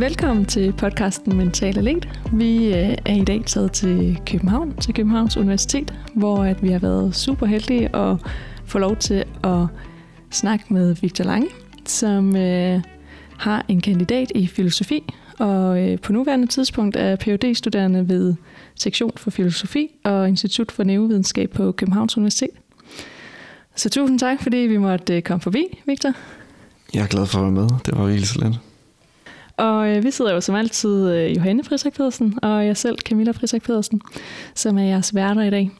Velkommen til podcasten Mental Elite. Vi øh, er i dag taget til København, til Københavns Universitet, hvor at vi har været super heldige at få lov til at snakke med Victor Lange, som øh, har en kandidat i filosofi, og øh, på nuværende tidspunkt er phd studerende ved sektion for filosofi og Institut for Neurovidenskab på Københavns Universitet. Så tusind tak, fordi vi måtte øh, komme forbi, Victor. Jeg er glad for at være med. Det var virkelig så lidt. Og øh, vi sidder jo som altid øh, Johanne Frisak Pedersen og jeg selv, Camilla Frisak Pedersen, som er jeres værter i dag.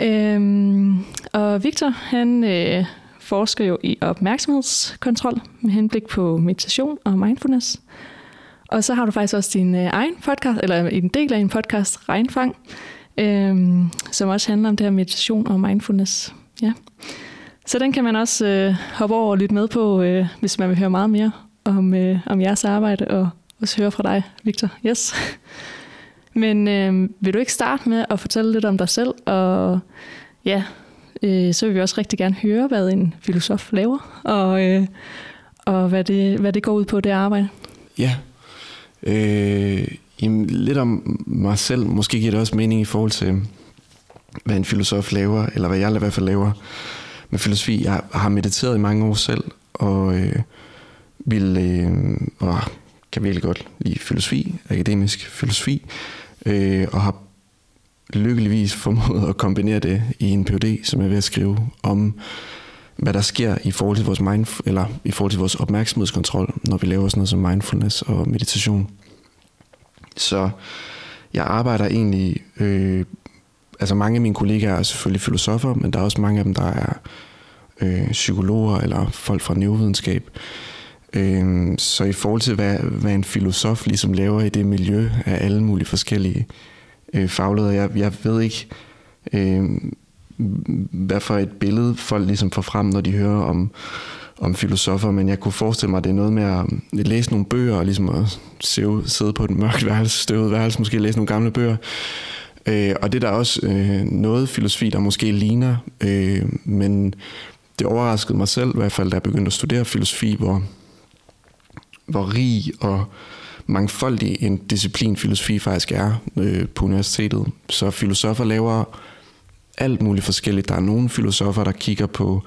Øhm, og Victor, han øh, forsker jo i opmærksomhedskontrol med henblik på meditation og mindfulness. Og så har du faktisk også din øh, egen podcast, eller en del af en podcast, Regnfang, øh, som også handler om det her meditation og mindfulness. Ja. Så den kan man også øh, hoppe over og lytte med på, øh, hvis man vil høre meget mere om, øh, om jeres arbejde, og også høre fra dig, Victor. Yes. Men øh, vil du ikke starte med at fortælle lidt om dig selv, og ja, øh, så vil vi også rigtig gerne høre, hvad en filosof laver, og, øh, og hvad, det, hvad det går ud på, det arbejde. Ja, øh, jamen, lidt om mig selv. Måske giver det også mening i forhold til, hvad en filosof laver, eller hvad jeg i hvert fald laver med filosofi. Jeg har mediteret i mange år selv, og øh, vil, øh, og kan virkelig godt lide filosofi, akademisk filosofi, øh, og har lykkeligvis formået at kombinere det i en PhD, som jeg er ved at skrive om, hvad der sker i forhold til vores, mind, eller i forhold til vores opmærksomhedskontrol, når vi laver sådan noget som mindfulness og meditation. Så jeg arbejder egentlig, øh, altså mange af mine kollegaer er selvfølgelig filosofer, men der er også mange af dem, der er øh, psykologer eller folk fra neurovidenskab. Øhm, så i forhold til, hvad, hvad en filosof ligesom laver i det miljø af alle mulige forskellige øh, fagledere, jeg, jeg ved ikke, øh, hvad for et billede folk ligesom får frem, når de hører om, om filosofer, men jeg kunne forestille mig, at det er noget med at læse nogle bøger, og ligesom at sidde på et mørkt værelse, støvet værelse, måske læse nogle gamle bøger. Øh, og det er der også øh, noget filosofi, der måske ligner, øh, men det overraskede mig selv, i hvert fald da jeg begyndte at studere filosofi, hvor, hvor rig og mangfoldig en disciplin filosofi faktisk er øh, på universitetet. Så filosofer laver alt muligt forskelligt. Der er nogle filosofer, der kigger på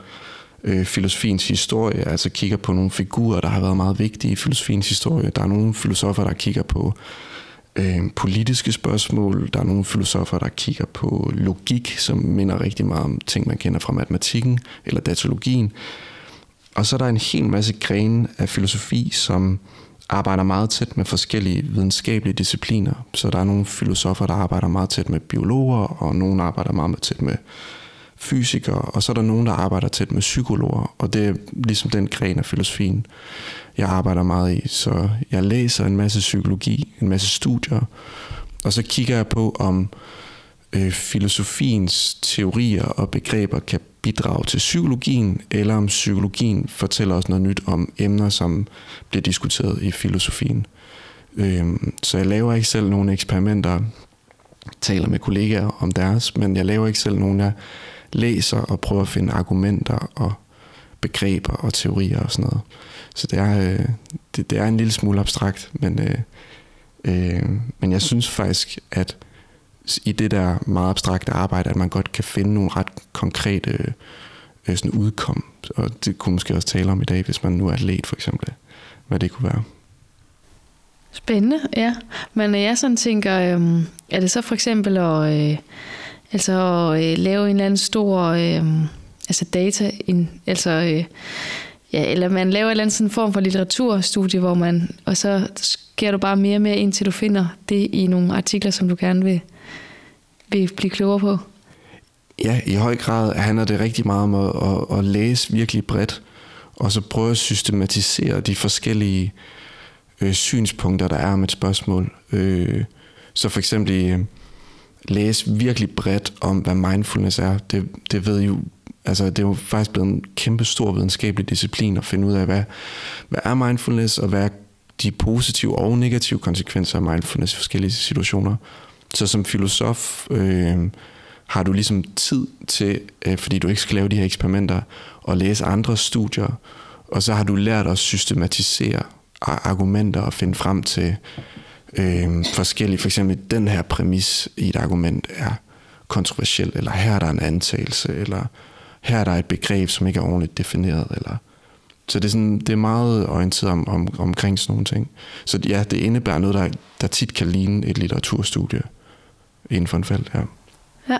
øh, filosofiens historie, altså kigger på nogle figurer, der har været meget vigtige i filosofiens historie. Der er nogle filosofer, der kigger på øh, politiske spørgsmål. Der er nogle filosofer, der kigger på logik, som minder rigtig meget om ting, man kender fra matematikken eller datologien. Og så er der en hel masse grene af filosofi, som arbejder meget tæt med forskellige videnskabelige discipliner. Så der er nogle filosofer, der arbejder meget tæt med biologer, og nogle arbejder meget tæt med fysikere, og så er der nogen, der arbejder tæt med psykologer, og det er ligesom den gren af filosofien, jeg arbejder meget i. Så jeg læser en masse psykologi, en masse studier, og så kigger jeg på, om øh, filosofiens teorier og begreber kan bidrage til psykologien, eller om psykologien fortæller os noget nyt om emner, som bliver diskuteret i filosofien. Øhm, så jeg laver ikke selv nogle eksperimenter, taler med kollegaer om deres, men jeg laver ikke selv nogen, jeg læser og prøver at finde argumenter og begreber og teorier og sådan noget. Så det er, øh, det, det er en lille smule abstrakt, men, øh, øh, men jeg synes faktisk, at i det der meget abstrakte arbejde, at man godt kan finde nogle ret konkrete øh, sådan udkom. Og det kunne måske også tale om i dag, hvis man nu er atlet for eksempel, hvad det kunne være. Spændende, ja. Men øh, jeg sådan tænker, øh, er det så for eksempel at, øh, altså at øh, lave en eller anden stor øh, altså data, in, altså øh, ja, eller man laver en eller anden sådan form for litteraturstudie, hvor man, og så sker du bare mere og mere, indtil du finder det i nogle artikler, som du gerne vil vil blive klogere på? Ja, i høj grad handler det rigtig meget om at, at, at læse virkelig bredt, og så prøve at systematisere de forskellige øh, synspunkter, der er om et spørgsmål. Øh, så for eksempel øh, læse virkelig bredt om, hvad mindfulness er. Det, det ved jo Altså, det er jo faktisk blevet en kæmpe stor videnskabelig disciplin at finde ud af, hvad, hvad er mindfulness, og hvad er de positive og negative konsekvenser af mindfulness i forskellige situationer. Så som filosof øh, har du ligesom tid til, øh, fordi du ikke skal lave de her eksperimenter, og læse andre studier, og så har du lært at systematisere argumenter og finde frem til øh, forskellige, for eksempel den her præmis i et argument er kontroversiel, eller her er der en antagelse, eller her er der et begreb, som ikke er ordentligt defineret, eller så det er, sådan, det er meget orienteret om, om, omkring sådan nogle ting. Så ja, det indebærer noget, der, der tit kan ligne et litteraturstudie inden for en felt, ja. Ja.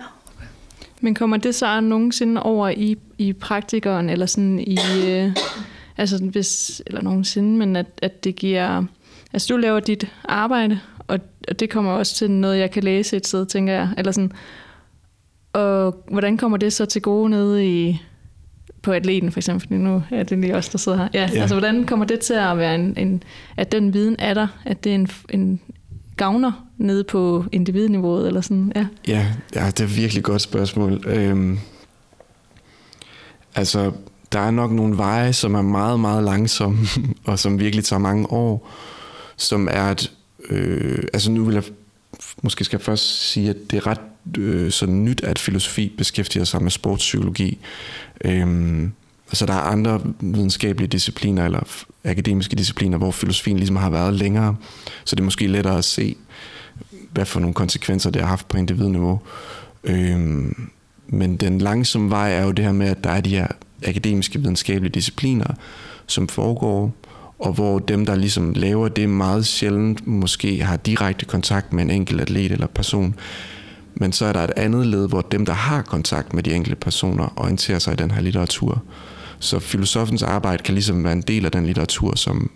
Men kommer det så nogensinde over i, i praktikeren, eller sådan i, øh, altså hvis, eller nogensinde, men at, at det giver, altså du laver dit arbejde, og, og det kommer også til noget, jeg kan læse et sted, tænker jeg, eller sådan, og hvordan kommer det så til gode nede i, på atleten for eksempel, fordi nu er det lige os, der sidder her. Ja, ja. altså hvordan kommer det til at være en, en, at den viden er der, at det er en, en gavner nede på individniveauet, eller sådan, ja? Ja, ja det er et virkelig godt spørgsmål. Øhm, altså, der er nok nogle veje, som er meget, meget langsomme, og som virkelig tager mange år, som er et... øh, altså nu vil jeg måske skal jeg først sige, at det er ret øh, sådan nyt, at filosofi beskæftiger sig med sportspsykologi. Øhm, altså der er andre videnskabelige discipliner, eller akademiske discipliner, hvor filosofien ligesom har været længere, så det er måske lettere at se, hvad for nogle konsekvenser det har haft på individniveau. Øhm, men den langsomme vej er jo det her med, at der er de her akademiske videnskabelige discipliner, som foregår, og hvor dem, der ligesom laver det meget sjældent, måske har direkte kontakt med en enkelt atlet eller person. Men så er der et andet led, hvor dem, der har kontakt med de enkelte personer, orienterer sig i den her litteratur. Så filosofens arbejde kan ligesom være en del af den litteratur, som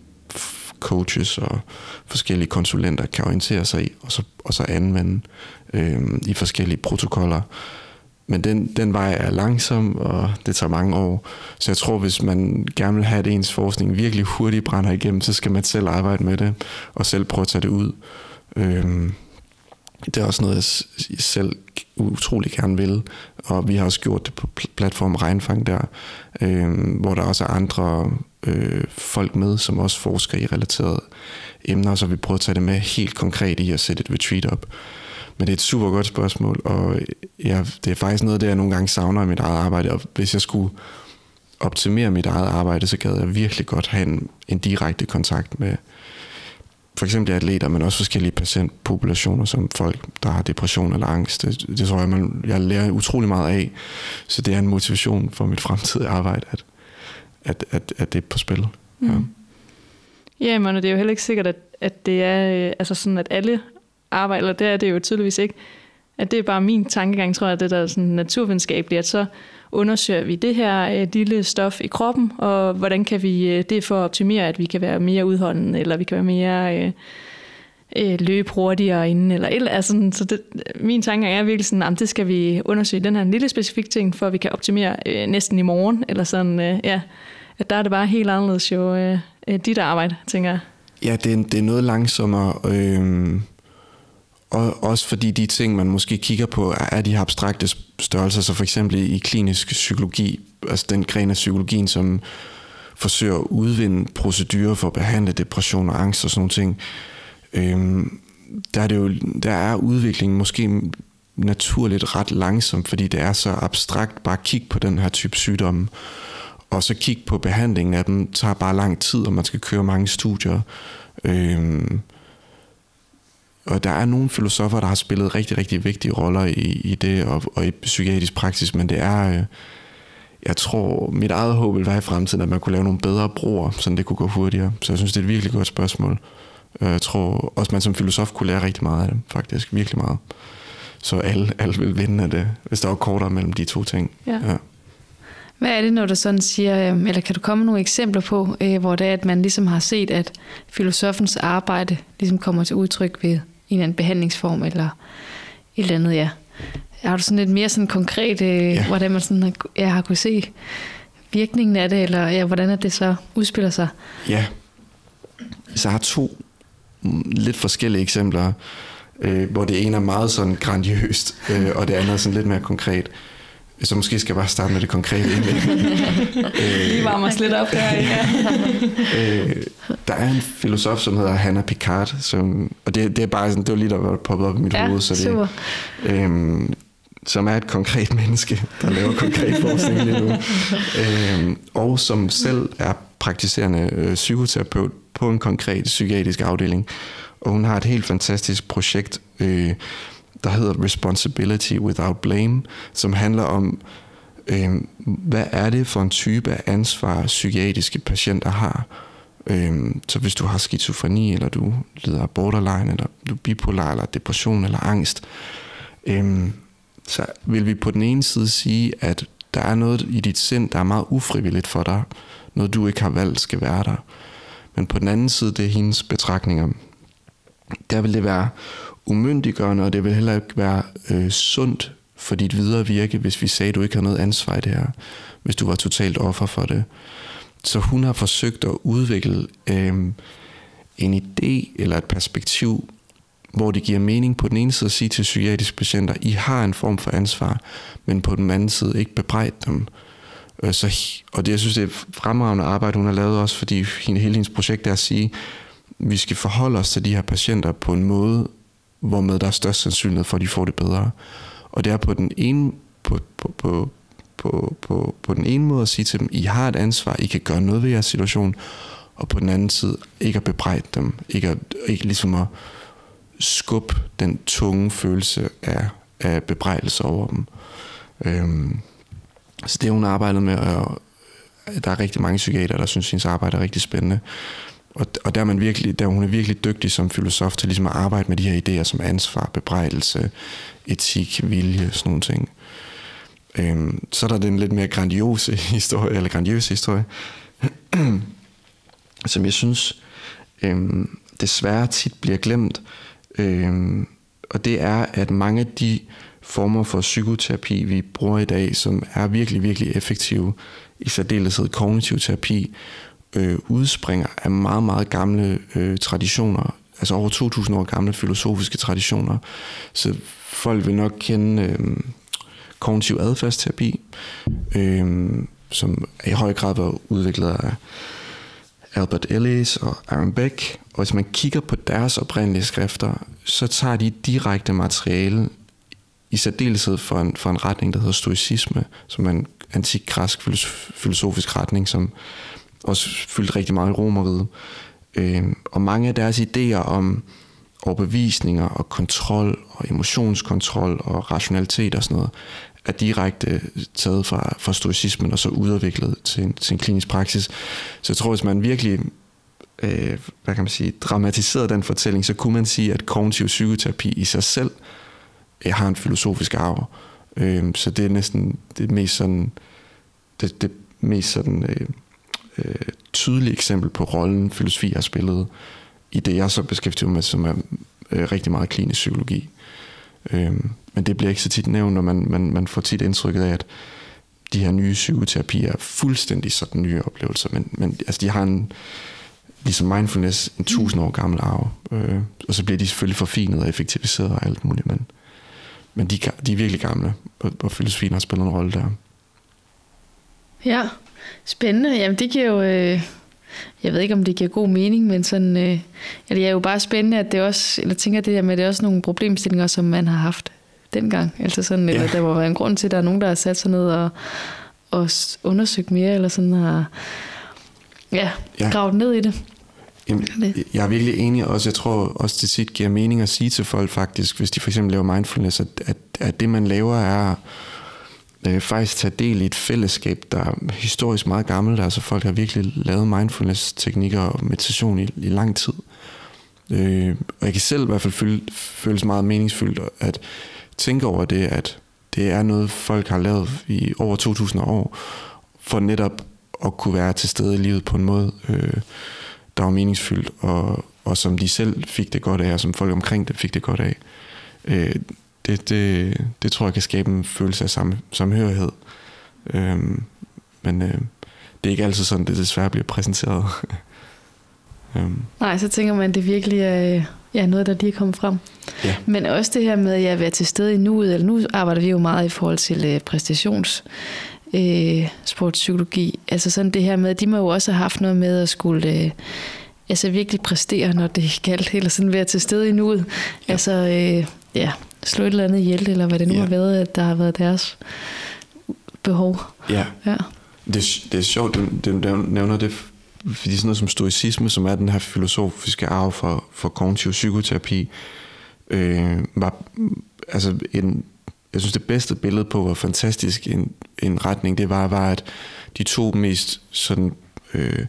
coaches og forskellige konsulenter kan orientere sig i, og så, og så anvende øh, i forskellige protokoller. Men den, den vej er langsom, og det tager mange år. Så jeg tror, hvis man gerne vil have, at ens forskning virkelig hurtigt brænder igennem, så skal man selv arbejde med det, og selv prøve at tage det ud. Øh, det er også noget, jeg selv utrolig gerne vil, og vi har også gjort det på platform Regnfang der, øh, hvor der også er andre øh, folk med, som også forsker i relaterede emner, så vi prøver at tage det med helt konkret i at sætte et retreat op. Men det er et super godt spørgsmål, og ja, det er faktisk noget, det jeg nogle gange savner i mit eget arbejde. Og hvis jeg skulle optimere mit eget arbejde, så gad jeg virkelig godt have en, en direkte kontakt med for eksempel atleter, men også forskellige patientpopulationer, som folk, der har depression eller angst. Det, det tror jeg, man, jeg lærer utrolig meget af. Så det er en motivation for mit fremtidige arbejde, at, at, at, at det er på spil. Mm. Ja. Ja, men det er jo heller ikke sikkert, at, at det er øh, altså sådan, at alle arbejde, eller det er det jo tydeligvis ikke, at det er bare min tankegang, tror jeg, det der er sådan naturvidenskabeligt, at så undersøger vi det her øh, lille stof i kroppen, og hvordan kan vi øh, det for at optimere, at vi kan være mere udholdende, eller vi kan være mere øh, øh, løbe hurtigere inden, eller eller altså, så det, min tanke er virkelig sådan, at det skal vi undersøge den her lille specifik ting, for at vi kan optimere øh, næsten i morgen, eller sådan, øh, ja, at der er det bare helt anderledes jo, øh, øh dit arbejde, tænker jeg. Ja, det er, det er noget langsommere, øh, og også fordi de ting, man måske kigger på, er de her abstrakte størrelser, så for eksempel i klinisk psykologi, altså den gren af psykologien, som forsøger at udvinde procedurer for at behandle depression og angst og sådan nogle ting, øhm, der, er det jo, der er udviklingen måske naturligt ret langsom, fordi det er så abstrakt bare at kigge på den her type sygdomme, og så kigge på behandlingen af dem, tager bare lang tid, og man skal køre mange studier. Øhm, og der er nogle filosofer, der har spillet rigtig, rigtig vigtige roller i, i det og, og i psykiatrisk praksis, men det er, øh, jeg tror, mit eget håb vil være i fremtiden, at man kunne lave nogle bedre broer, så det kunne gå hurtigere. Så jeg synes, det er et virkelig godt spørgsmål. Øh, jeg tror også, man som filosof kunne lære rigtig meget af det, faktisk. Virkelig meget. Så alle, alle vil vinde af det, hvis der var kortere mellem de to ting. Ja. ja. Hvad er det, når du sådan siger, øh, eller kan du komme nogle eksempler på, hvor det er, at man ligesom har set, at filosofens arbejde ligesom kommer til udtryk ved en eller anden behandlingsform, eller et eller andet, ja. Har du sådan lidt mere sådan konkret, øh, ja. hvordan man sådan har, ja, har kunne se virkningen af det, eller ja, hvordan det så udspiller sig? Ja, så jeg har to lidt forskellige eksempler, øh, hvor det ene er meget sådan grandiøst, øh, og det andet er sådan lidt mere konkret. Så måske skal jeg bare starte med det konkrete indlæg. Vi varmer os lidt op der. Ja. øh, der er en filosof, som hedder Hannah Picard, som, og det, det er bare sådan, det var lige der var poppet op i mit ja, hoved, så det, super. øhm, som er et konkret menneske, der laver konkret forskning lige nu, øhm, og som selv er praktiserende øh, psykoterapeut, på en konkret psykiatrisk afdeling. Og hun har et helt fantastisk projekt, øh, der hedder Responsibility Without Blame, som handler om, øh, hvad er det for en type af ansvar, psykiatriske patienter har. Øh, så hvis du har skizofreni, eller du lider af borderline, eller du er bipolar, eller depression, eller angst, øh, så vil vi på den ene side sige, at der er noget i dit sind, der er meget ufrivilligt for dig. Noget, du ikke har valgt, skal være der. Men på den anden side, det er hendes betragtninger. Der vil det være umyndiggørende, og det vil heller ikke være øh, sundt for dit videre virke, hvis vi sagde, at du ikke har noget ansvar i det her. Hvis du var totalt offer for det. Så hun har forsøgt at udvikle øh, en idé eller et perspektiv, hvor det giver mening på den ene side at sige til psykiatriske patienter, I har en form for ansvar, men på den anden side ikke bebrejde dem. Øh, så, og det, jeg synes, det er fremragende arbejde, hun har lavet også, fordi hele hendes projekt er at sige, vi skal forholde os til de her patienter på en måde, hvormed der er størst sandsynlighed for, at de får det bedre. Og det er på den ene, på, på, på, på, på, på den ene måde at sige til dem, I har et ansvar, I kan gøre noget ved jeres situation, og på den anden side ikke at bebrejde dem, ikke, at, ikke ligesom at skubbe den tunge følelse af, af bebrejdelse over dem. Øhm, så det hun arbejdet med, og der er rigtig mange psykiater, der synes, hendes arbejde er rigtig spændende. Og, og der, er man virkelig, der hun er virkelig dygtig som filosof til ligesom at arbejde med de her idéer som ansvar, bebrejdelse, etik, vilje, sådan nogle ting. Øhm, så er der den lidt mere grandiose historie, eller grandiose historie, som jeg synes øhm, desværre tit bliver glemt. Øhm, og det er, at mange af de former for psykoterapi, vi bruger i dag, som er virkelig, virkelig effektive, i særdeleshed kognitiv terapi, øh, udspringer af meget, meget gamle øh, traditioner, altså over 2.000 år gamle filosofiske traditioner. Så folk vil nok kende øh, kognitiv adfærdsterapi, øh, som i høj grad var udviklet af Albert Ellis og Aaron Beck. Og hvis man kigger på deres oprindelige skrifter, så tager de direkte materiale i særdeleshed for en, for en retning, der hedder stoicisme, som er en antik græsk filosofisk retning, som også fyldt rigtig meget i romeriet. Øh, og mange af deres idéer om overbevisninger og kontrol og emotionskontrol og rationalitet og sådan noget, er direkte øh, taget fra, fra stoicismen og så udviklet til en, til en klinisk praksis. Så jeg tror, hvis man virkelig øh, hvad kan man sige, dramatiserede den fortælling, så kunne man sige, at kognitiv psykoterapi i sig selv øh, har en filosofisk arv. Øh, så det er næsten det mest sådan, det, det mest sådan, øh, øh, tydeligt eksempel på rollen, filosofi har spillet i det, jeg så beskæftiger med, som er øh, rigtig meget klinisk psykologi. Øh, men det bliver ikke så tit nævnt, når man, man, man får tit indtrykket af, at de her nye psykoterapier er fuldstændig sådan nye oplevelser, men, men altså, de har en, ligesom mindfulness, en tusind år gammel arv, øh, og så bliver de selvfølgelig forfinet og effektiviseret og alt muligt, men, men de, de er virkelig gamle, og, og filosofien har spillet en rolle der. Ja, Spændende. Jamen det giver jo... Øh, jeg ved ikke, om det giver god mening, men sådan, øh, ja, det er jo bare spændende, at det også, eller tænker det der med, at det er også nogle problemstillinger, som man har haft dengang. Altså sådan, ja. eller der må være en grund til, at der er nogen, der har sat sig ned og, og undersøgt mere, eller sådan har ja, ja. gravet ned i det. Jamen, jeg er virkelig enig også. Jeg tror også, det tit giver mening at sige til folk faktisk, hvis de for eksempel laver mindfulness, at, at, at det man laver er øh, faktisk tage del i et fællesskab, der er historisk meget gammelt. Altså folk har virkelig lavet mindfulness-teknikker og meditation i, i lang tid. Øh, og jeg kan selv i hvert fald føle, føles meget meningsfyldt at tænke over det, at det er noget, folk har lavet i over 2000 år, for netop at kunne være til stede i livet på en måde, øh, der var meningsfyldt, og, og som de selv fik det godt af, og som folk omkring det fik det godt af. Øh, det, det, det tror jeg kan skabe en følelse af sam, samhørighed. Øhm, men øh, det er ikke altid sådan, det desværre bliver præsenteret. øhm. Nej, så tænker man, at det virkelig er ja, noget, der lige er kommet frem. Ja. Men også det her med at være til stede i nuet, eller nu arbejder vi jo meget i forhold til øh, præstations øh, sportspsykologi. Altså sådan det her med, de må jo også have haft noget med at skulle øh, altså virkelig præstere, når det galt, eller sådan være til stede i nuet. Ja. Altså, øh, ja, slå et eller andet ihjel, eller hvad det nu ja. har været, at der har været deres behov. Ja. ja. Det, det er sjovt, du, du nævner det, fordi sådan noget som stoicisme, som er den her filosofiske arv for, for kognitiv psykoterapi, øh, var altså en, jeg synes det bedste billede på, hvor fantastisk en, en retning det var, var at de to mest sådan, øh,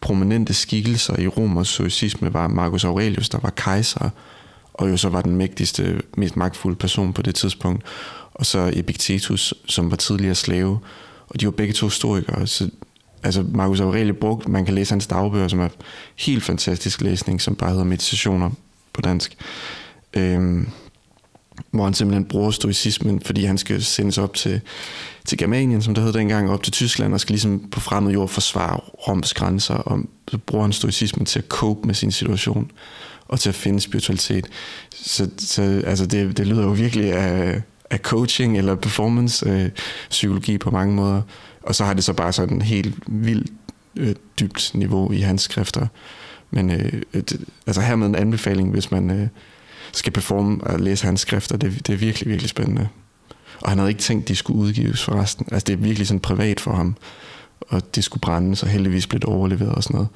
prominente skikkelser i Romers stoicisme var Marcus Aurelius, der var kejser, og jo så var den mægtigste, mest magtfulde person på det tidspunkt, og så Epictetus, som var tidligere slave, og de var begge to historikere, så altså Marcus Aurelius brugt, man kan læse hans dagbøger, som er helt fantastisk læsning, som bare hedder Meditationer på dansk. Øhm, hvor han simpelthen bruger stoicismen, fordi han skal sendes op til, til Germanien, som det hed dengang, op til Tyskland, og skal ligesom på fremmed jord forsvare Roms grænser, og så bruger han stoicismen til at cope med sin situation, og til at finde spiritualitet. Så, så altså det, det lyder jo virkelig af, af coaching eller performance øh, psykologi på mange måder. Og så har det så bare sådan en helt vildt øh, dybt niveau i hans skrifter. Men øh, øh det, altså her med en anbefaling, hvis man øh, skal performe og læse hans skrifter, det, det er virkelig, virkelig spændende. Og han havde ikke tænkt, de skulle udgives for resten. Altså det er virkelig sådan privat for ham. Og det skulle brænde, så heldigvis blev det overleveret og sådan noget.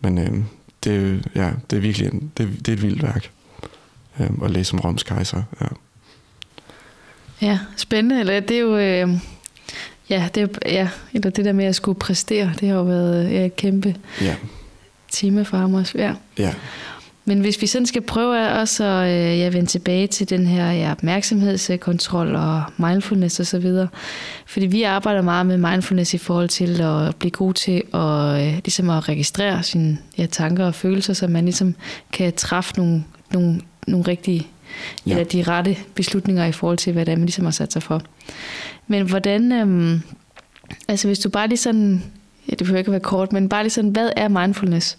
Men øh, det, ja, det er virkelig en, det, det er et vildt værk øh, at læse om Roms kejser. Ja. Ja, spændende. Eller det er jo... Øh, ja, det, er, ja, eller det der med at skulle præstere, det har jo været ja, et kæmpe Ja, tema for ham også. Ja. ja, Men hvis vi sådan skal prøve også at øh, ja, vende tilbage til den her ja, opmærksomhedskontrol og mindfulness og så videre. Fordi vi arbejder meget med mindfulness i forhold til at blive god til at, øh, ligesom at registrere sine ja, tanker og følelser, så man ligesom kan træffe nogle, nogle, nogle rigtige ja. eller de rette beslutninger i forhold til, hvad det er, man ligesom har sat sig for. Men hvordan, øhm, altså hvis du bare lige sådan, ja, det behøver ikke at være kort, men bare lige sådan, hvad er mindfulness?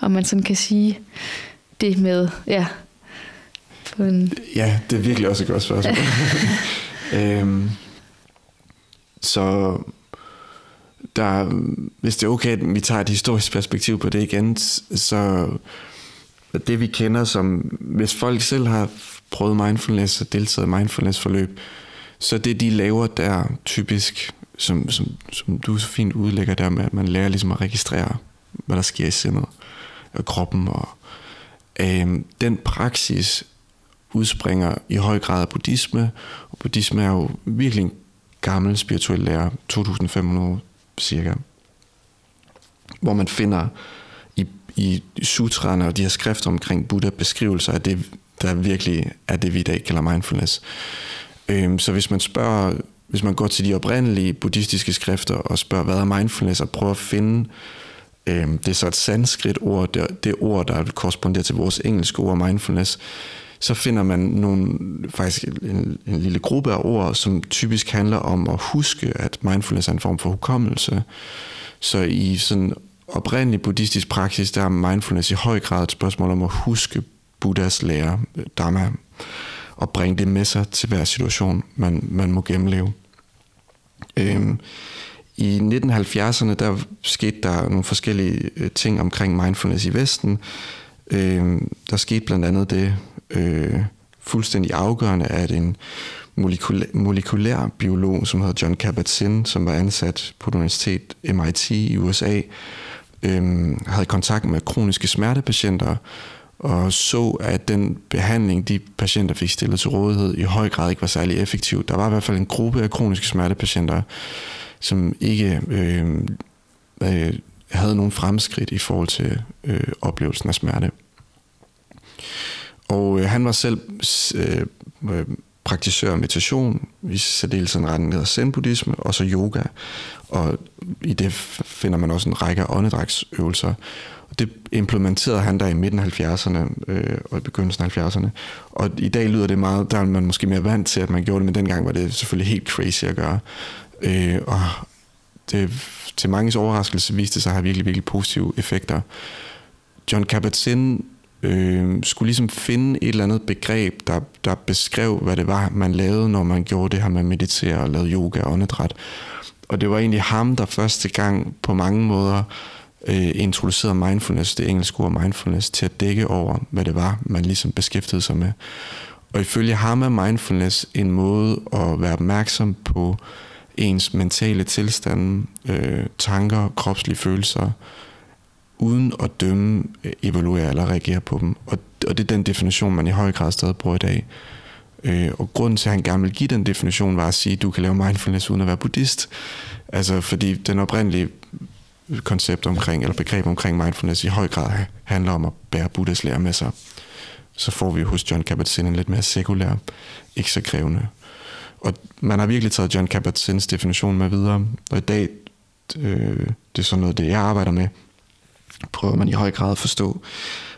Og man sådan kan sige det med, ja, på en, ja, det er virkelig også et godt spørgsmål. øhm, så der, hvis det er okay, at vi tager et historisk perspektiv på det igen, så det vi kender som, hvis folk selv har prøvet mindfulness og deltaget i mindfulness forløb, så det de laver der typisk, som, som, som du så fint udlægger der med, at man lærer ligesom at registrere, hvad der sker i sindet og kroppen. Og, Øh, den praksis udspringer i høj grad af buddhisme, og buddhisme er jo virkelig en gammel spirituel lære, 2500 cirka, hvor man finder i, i sutraerne og de her skrifter omkring Buddha beskrivelser af det, der virkelig er det, vi i dag kalder mindfulness. Øhm, så hvis man spørger, hvis man går til de oprindelige buddhistiske skrifter og spørger, hvad er mindfulness, og prøver at finde, øhm, det er så et sanskrit ord, det, det ord, der korresponderer til vores engelske ord mindfulness, så finder man nogle, faktisk en, en lille gruppe af ord, som typisk handler om at huske, at mindfulness er en form for hukommelse. Så i sådan oprindelig buddhistisk praksis, der er mindfulness i høj grad et spørgsmål om at huske Buddhas lære, Dhamma, og bringe det med sig til hver situation, man, man må gennemleve. Øhm, i 1970'erne, der skete der nogle forskellige øh, ting omkring mindfulness i Vesten. Øh, der skete blandt andet det øh, fuldstændig afgørende, at en molekylær, molekylær biolog, som hedder John Kabat-Zinn, som var ansat på universitet MIT i USA, øh, havde kontakt med kroniske smertepatienter, og så, at den behandling, de patienter fik stillet til rådighed, i høj grad ikke var særlig effektiv. Der var i hvert fald en gruppe af kroniske smertepatienter, som ikke øh, øh, havde nogen fremskridt i forhold til øh, oplevelsen af smerte. Og øh, han var selv øh, øh praktisør af meditation, i særdeles en retning af zen-buddhisme, og så yoga. Og i det finder man også en række af åndedrætsøvelser. Og det implementerede han der i midten af 70'erne øh, og i begyndelsen af 70'erne. Og i dag lyder det meget, der er man måske mere vant til, at man gjorde det, men dengang var det selvfølgelig helt crazy at gøre. Øh, og det, til manges overraskelse viste det sig at have virkelig, virkelig positive effekter. John Kabat-Zinn øh, skulle ligesom finde et eller andet begreb, der, der beskrev, hvad det var, man lavede, når man gjorde det her med at meditere og lavede yoga og åndedræt. Og det var egentlig ham, der første gang på mange måder øh, introducerede mindfulness, det engelske ord mindfulness, til at dække over, hvad det var, man ligesom beskæftigede sig med. Og ifølge ham er mindfulness en måde at være opmærksom på ens mentale tilstande, øh, tanker, kropslige følelser, uden at dømme, øh, evaluere eller reagere på dem. Og, og det er den definition, man i høj grad stadig bruger i dag. Øh, og grunden til, at han gerne vil give den definition, var at sige, at du kan lave mindfulness uden at være buddhist. Altså, fordi den oprindelige koncept omkring, eller begreb omkring mindfulness i høj grad handler om at bære Buddhas lære med sig. Så får vi hos John Kabat-Zinn en lidt mere sekulær, ikke så krævende. Og man har virkelig taget John Kabat-Zinns definition med videre, og i dag, øh, det er sådan noget, det jeg arbejder med, prøver man i høj grad at forstå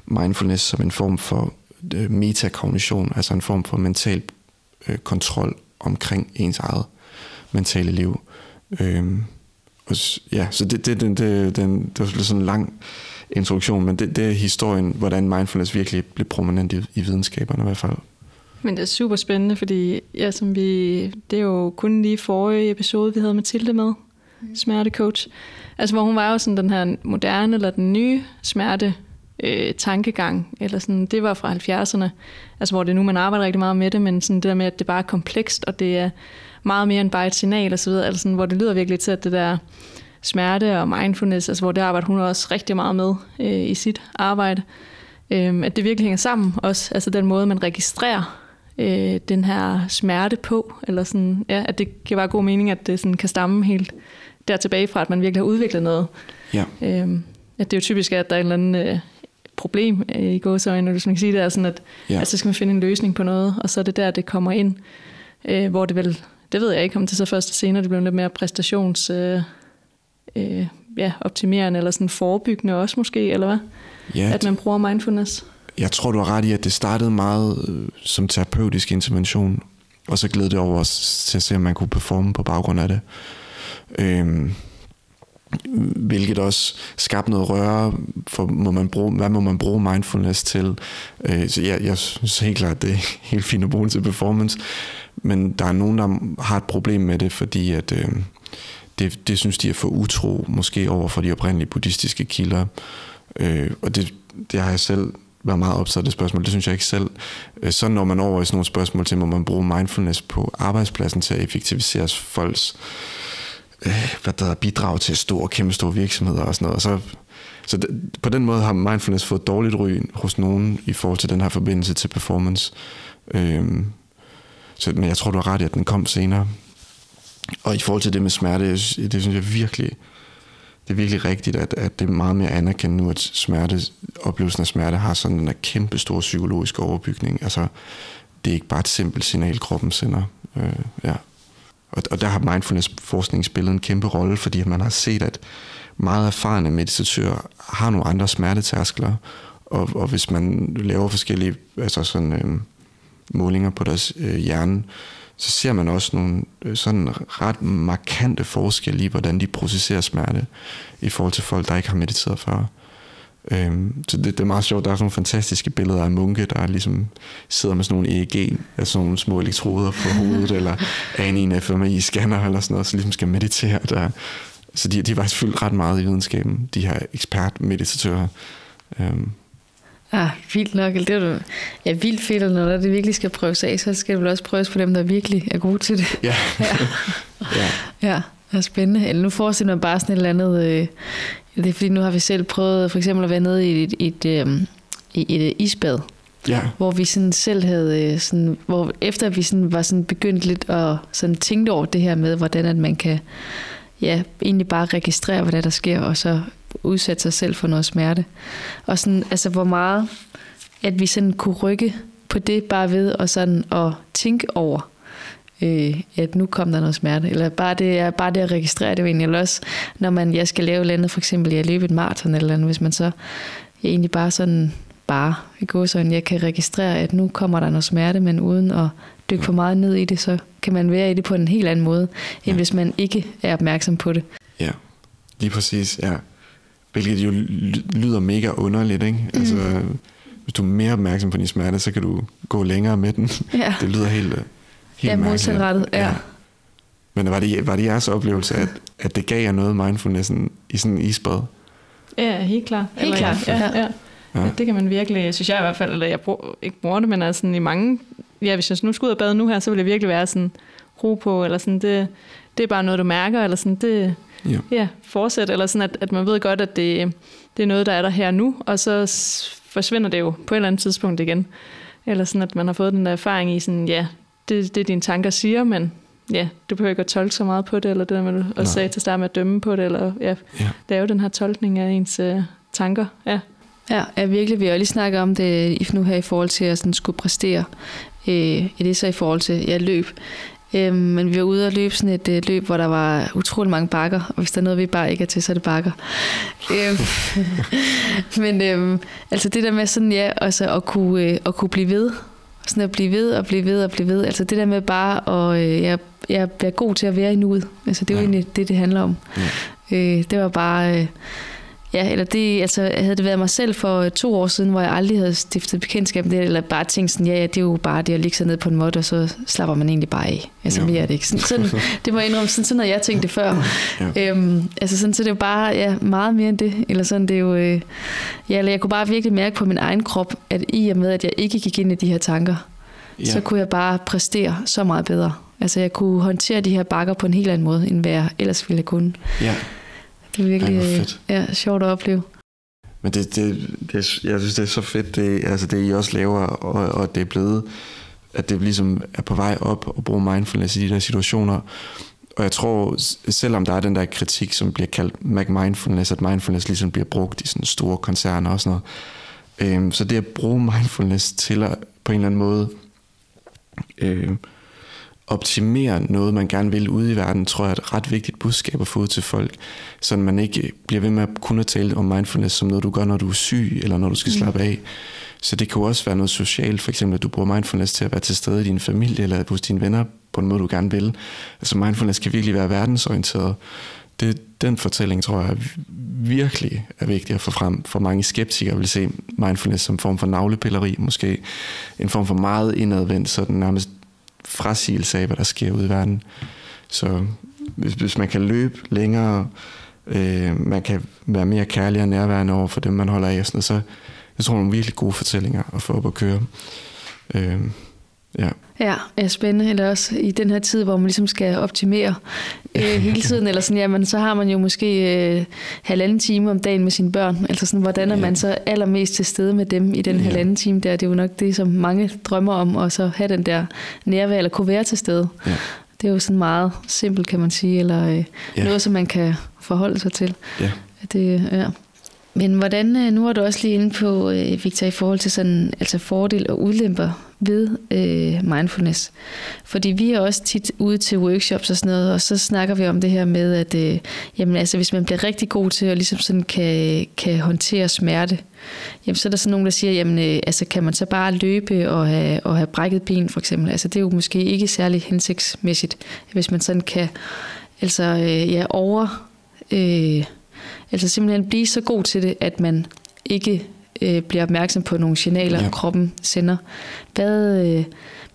mindfulness som en form for øh, metakognition, altså en form for mental øh, kontrol omkring ens eget mentale liv. Øh, og, ja, så det, det, det, det, den, det var sådan en lang introduktion, men det, det er historien, hvordan mindfulness virkelig blev prominent i, i videnskaberne i hvert fald. Men det er super spændende, fordi ja, som vi, det er jo kun lige forrige episode, vi havde Mathilde med, mm. smertecoach. Altså hvor hun var jo sådan den her moderne eller den nye smerte øh, tankegang, eller sådan, det var fra 70'erne, altså hvor det er nu, man arbejder rigtig meget med det, men sådan det der med, at det bare er komplekst, og det er meget mere end bare et signal videre, altså sådan, hvor det lyder virkelig til, at det der smerte og mindfulness, altså hvor det arbejder hun også rigtig meget med øh, i sit arbejde, øh, at det virkelig hænger sammen også, altså den måde, man registrerer øh, den her smerte på, eller sådan, ja, at det kan være god mening, at det sådan kan stamme helt der tilbage fra, at man virkelig har udviklet noget. Ja. Øh, at det er jo typisk, at der er en eller anden øh, problem øh, i gåsøjne, hvis man kan sige det, er sådan, at, ja. at så skal man finde en løsning på noget, og så er det der, det kommer ind, øh, hvor det vel, det ved jeg ikke, om det så først og senere, det bliver lidt mere præstations... Øh, øh, ja, optimerende eller sådan forebyggende også måske, eller hvad? Ja, at man bruger mindfulness. Jeg tror, du har ret i, at det startede meget øh, som terapeutisk intervention, og så gled det over til at se, om man kunne performe på baggrund af det. Øhm, hvilket også skabte noget røre for, må man bruge, hvad må man bruge mindfulness til. Øh, så jeg, jeg synes helt klart, det er helt fint at bruge til performance, men der er nogen, der har et problem med det, fordi at, øh, det, det synes de er for utro, måske over for de oprindelige buddhistiske kilder. Øh, og det, det har jeg selv være meget optaget af det spørgsmål. Det synes jeg ikke selv. Øh, så når man over i sådan nogle spørgsmål til, må man bruge mindfulness på arbejdspladsen til at effektivisere folks øh, hvad der er, bidrag til store, kæmpe store virksomheder og sådan noget. Og så, så det, på den måde har mindfulness fået dårligt ry hos nogen i forhold til den her forbindelse til performance. Øhm, så, men jeg tror, du har ret i, at den kom senere. Og i forhold til det med smerte, det synes jeg virkelig, det er virkelig rigtigt, at, at det er meget mere anerkendt nu, at smerte, oplevelsen af smerte har sådan en kæmpe stor psykologisk overbygning. Altså, det er ikke bare et simpelt signal, kroppen sender. Øh, ja. og, og der har mindfulness-forskning spillet en kæmpe rolle, fordi man har set, at meget erfarne meditatører har nogle andre smertetærskler, og, og hvis man laver forskellige altså sådan, øh, målinger på deres øh, hjerne, så ser man også nogle øh, sådan ret markante forskelle i, hvordan de processerer smerte i forhold til folk, der ikke har mediteret før. Øhm, så det, det er meget sjovt. Der er sådan nogle fantastiske billeder af munke, der ligesom sidder med sådan nogle EEG, altså sådan nogle små elektroder på hovedet, eller er i en FMI-scanner eller sådan noget, så ligesom skal meditere. Der. Så de, de er faktisk fyldt ret meget i videnskaben, de her ekspertmeditatører. Øhm, Ah, vildt nok. Det er du, ja, vildt fedt, og når det virkelig skal prøves af, så skal det vel også prøves på dem, der virkelig er gode til det. Ja. ja. ja. ja. det er spændende. Eller nu forestiller man bare sådan et eller andet... Øh, det er fordi, nu har vi selv prøvet for eksempel at være nede i et, et, et, øh, i et isbad. Ja. Hvor vi sådan selv havde, øh, sådan, hvor efter vi sådan var sådan begyndt lidt at sådan tænke over det her med, hvordan at man kan ja, egentlig bare registrere, hvad der, der sker, og så udsætte sig selv for noget smerte. Og sådan, altså hvor meget, at vi sådan kunne rykke på det bare ved og sådan at tænke over, øh, at nu kom der noget smerte. Eller bare det, bare det at registrere det egentlig. Eller også, når man, jeg skal lave landet, for eksempel jeg løber et maraton eller andet, hvis man så egentlig bare sådan, bare i går sådan, jeg kan registrere, at nu kommer der noget smerte, men uden at dykke for meget ned i det, så kan man være i det på en helt anden måde, end ja. hvis man ikke er opmærksom på det. Ja, lige præcis, ja. Hvilket jo lyder mega underligt, ikke? Mm. Altså, hvis du er mere opmærksom på din smerte, så kan du gå længere med den. Ja. Det lyder helt, helt ja, modsatrettet, ja. ja. Men var det, var det jeres oplevelse, at, at det gav jer noget mindfulnessen i sådan en isbad? Ja, helt klart. Helt eller, klart, ja. ja. ja. Ja. Det kan man virkelig, synes jeg i hvert fald, eller jeg bruger, ikke bruger det, men altså i mange, ja, hvis jeg nu skulle ud og bade nu her, så ville jeg virkelig være sådan, ro på, eller sådan, det, det er bare noget, du mærker, eller sådan, det, Ja. ja, fortsæt, eller sådan, at, at man ved godt, at det, det er noget, der er der her nu, og så forsvinder det jo på et eller andet tidspunkt igen. Eller sådan, at man har fået den der erfaring i sådan, ja, det, det dine tanker siger, men ja, du behøver ikke at tolke så meget på det, eller det der Nej. også sagde til at starte med at dømme på det, eller ja, Ja. lave den her tolkning af ens øh, tanker. Ja. Ja, ja, virkelig. Vi har jo lige snakket om det nu her i forhold til at sådan skulle præstere. Øh, det er så i forhold til ja, løb. Øh, men vi var ude og løbe sådan et øh, løb, hvor der var utrolig mange bakker, og hvis der er noget, vi bare ikke er til, så er det bakker. øh, men øh, altså det der med sådan, ja, altså at kunne, øh, at kunne blive ved, sådan at blive ved og blive ved og blive ved. Altså det der med bare at øh, jeg, jeg bliver god til at være i nuet. Altså det er jo Ja. egentlig det, det handler om. Ja. Øh, det var bare... Øh, Ja, eller det, altså, havde det været mig selv for to år siden, hvor jeg aldrig havde stiftet bekendtskab med det, eller bare tænkt sådan, ja, ja, det er jo bare det at ligge sig ned på en måde, og så slapper man egentlig bare af. Altså, mere er det ikke. Sådan, sådan, det må jeg indrømme, sådan, sådan havde jeg tænkt det før. Ja. Øhm, altså sådan, så det er jo bare ja, meget mere end det. Eller sådan, det er jo, øh, ja, eller jeg kunne bare virkelig mærke på min egen krop, at i og med, at jeg ikke gik ind i de her tanker, ja. så kunne jeg bare præstere så meget bedre. Altså jeg kunne håndtere de her bakker på en helt anden måde, end hvad jeg ellers ville have kunnet. ja. Det er virkelig Ej, øh, fedt. ja, sjovt at opleve. Men det, det, det, jeg synes, det er så fedt, det, altså det I også laver, og, og det er blevet, at det ligesom er på vej op og bruge mindfulness i de der situationer. Og jeg tror, selvom der er den der kritik, som bliver kaldt Mac-mindfulness, at mindfulness ligesom bliver brugt i sådan store koncerner og sådan noget. Øhm, så det at bruge mindfulness til at på en eller anden måde øhm, optimere noget, man gerne vil ude i verden, tror jeg er et ret vigtigt budskab at få ud til folk, så man ikke bliver ved med at kun at tale om mindfulness som noget, du gør, når du er syg, eller når du skal slappe af. Så det kan jo også være noget socialt, for eksempel at du bruger mindfulness til at være til stede i din familie, eller hos dine venner på en måde, du gerne vil. Altså mindfulness kan virkelig være verdensorienteret. Det, den fortælling tror jeg virkelig er vigtig at få frem. For mange skeptikere vil se mindfulness som en form for navlepilleri, måske en form for meget indadvendt, sådan nærmest frasigelse af, hvad der sker ude i verden. Så hvis, hvis man kan løbe længere, øh, man kan være mere kærlig og nærværende over for dem, man holder af, sådan noget, så jeg tror, nogle virkelig gode fortællinger at få op at køre. Øh, ja. Ja, ja, spændende. Eller også i den her tid, hvor man ligesom skal optimere øh, hele tiden, eller sådan, jamen, så har man jo måske øh, halvanden time om dagen med sine børn. Altså sådan, hvordan er Ja. man så allermest til stede med dem i den Ja. halvanden time der? Det er jo nok det, som mange drømmer om, og så have den der nærvær, eller kunne være til stede. Ja. Det er jo sådan meget simpelt, kan man sige, eller øh, Ja. noget, som man kan forholde sig til. Ja. Det, ja. Men hvordan, øh, nu er du også lige inde på, øh, Victor, i forhold til sådan, altså fordel og ulemper ved øh, mindfulness. Fordi vi er også tit ude til workshops og sådan noget, og så snakker vi om det her med, at øh, jamen, altså, hvis man bliver rigtig god til at ligesom sådan kan, kan håndtere smerte, jamen, så er der sådan nogen, der siger, jamen, øh, altså, kan man så bare løbe og have, og have brækket ben, for eksempel? Altså, det er jo måske ikke særlig hensigtsmæssigt, hvis man sådan kan altså, øh, ja, over... Øh, Altså simpelthen blive så god til det, at man ikke øh, bliver opmærksom på nogle signaler, Ja. kroppen sender. Hvad, øh,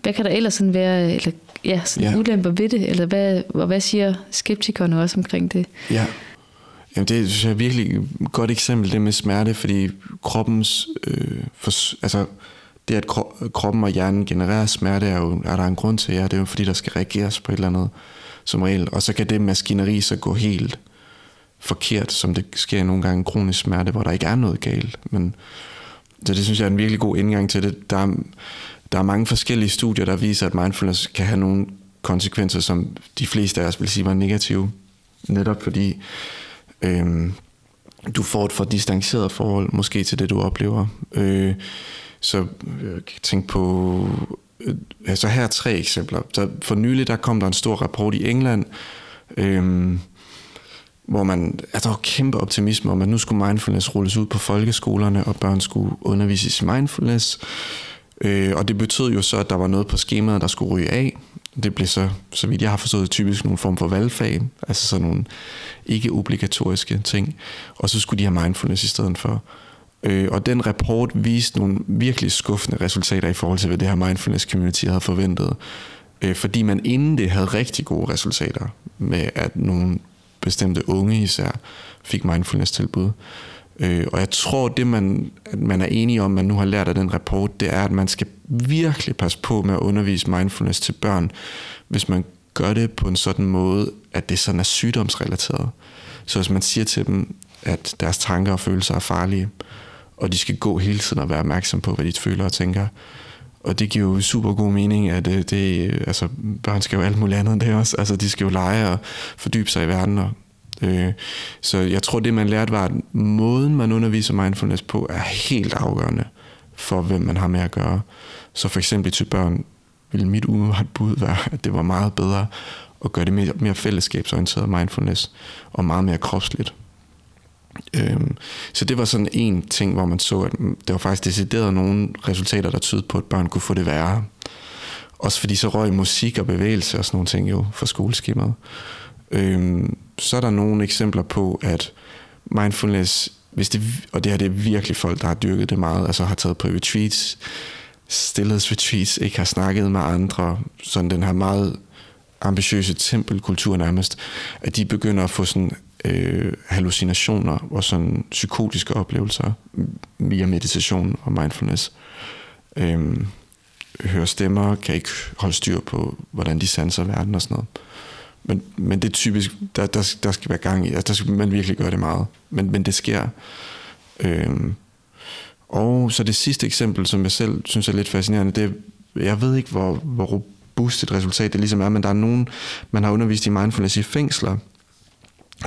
hvad kan der ellers sådan være, eller ja, sådan Ja. ulemper ved det, eller hvad, og hvad siger skeptikerne også omkring det? Ja. Jamen det synes jeg er virkelig et godt eksempel, det med smerte, fordi kroppens, øh, for, altså det at kro- kroppen og hjernen genererer smerte, er, jo, er der en grund til, ja, det er jo fordi, der skal reageres på et eller andet som regel, og så kan det maskineri så gå helt forkert, som det sker nogle gange kronisk smerte, hvor der ikke er noget galt, men så det synes jeg er en virkelig god indgang til det. Der er, der er mange forskellige studier, der viser, at mindfulness kan have nogle konsekvenser, som de fleste af os vil sige var negative. Netop fordi øh, du får et for distanceret forhold måske til det, du oplever. Øh, så øh, jeg kan tænke på... Øh, altså her er tre eksempler. Så for nylig der kom der en stor rapport i England, øh, hvor man, at der var kæmpe optimisme om, at nu skulle mindfulness rulles ud på folkeskolerne, og børn skulle undervises i mindfulness. Øh, og det betød jo så, at der var noget på skemaet, der skulle ryge af. Det blev så, så vidt jeg har forstået, typisk nogle form for valgfag, altså sådan nogle ikke-obligatoriske ting. Og så skulle de have mindfulness i stedet for. Øh, og den rapport viste nogle virkelig skuffende resultater i forhold til, hvad det her mindfulness community havde forventet. Øh, fordi man inden det havde rigtig gode resultater med, at nogle bestemte unge især fik mindfulness-tilbud. Øh, og jeg tror, det man, at man er enige om, man nu har lært af den rapport, det er, at man skal virkelig passe på med at undervise mindfulness til børn, hvis man gør det på en sådan måde, at det sådan er sygdomsrelateret. Så hvis man siger til dem, at deres tanker og følelser er farlige, og de skal gå hele tiden og være opmærksom på, hvad de føler og tænker, og det giver jo super god mening, at øh, det, det altså, børn skal jo alt muligt andet end det også. Altså, de skal jo lege og fordybe sig i verden. Og, øh, så jeg tror, det man lærte var, at måden, man underviser mindfulness på, er helt afgørende for, hvem man har med at gøre. Så for eksempel til børn ville mit umiddelbart bud være, at det var meget bedre at gøre det mere, mere fællesskabsorienteret mindfulness, og meget mere kropsligt. Øhm, så det var sådan en ting, hvor man så, at der var faktisk decideret nogle resultater, der tydede på, at børn kunne få det værre. Også fordi så røg musik og bevægelse og sådan nogle ting jo fra skoleskemaet. Øhm, så er der nogle eksempler på, at mindfulness, hvis det, og det her det er virkelig folk, der har dyrket det meget, altså har taget på retreats, stillhedsretreats, ikke har snakket med andre, sådan den her meget ambitiøse tempelkultur nærmest, at de begynder at få sådan øh, hallucinationer og sådan psykotiske oplevelser via meditation og mindfulness. Øh, hører stemmer, kan ikke holde styr på, hvordan de sanser verden og sådan noget. Men, men det er typisk, der, der, der skal være gang i, altså der skal man virkelig gøre det meget. Men, men det sker. Øh, og så det sidste eksempel, som jeg selv synes er lidt fascinerende, det er, jeg ved ikke, hvor, hvor robust et resultat det ligesom er, men der er nogen, man har undervist i mindfulness i fængsler,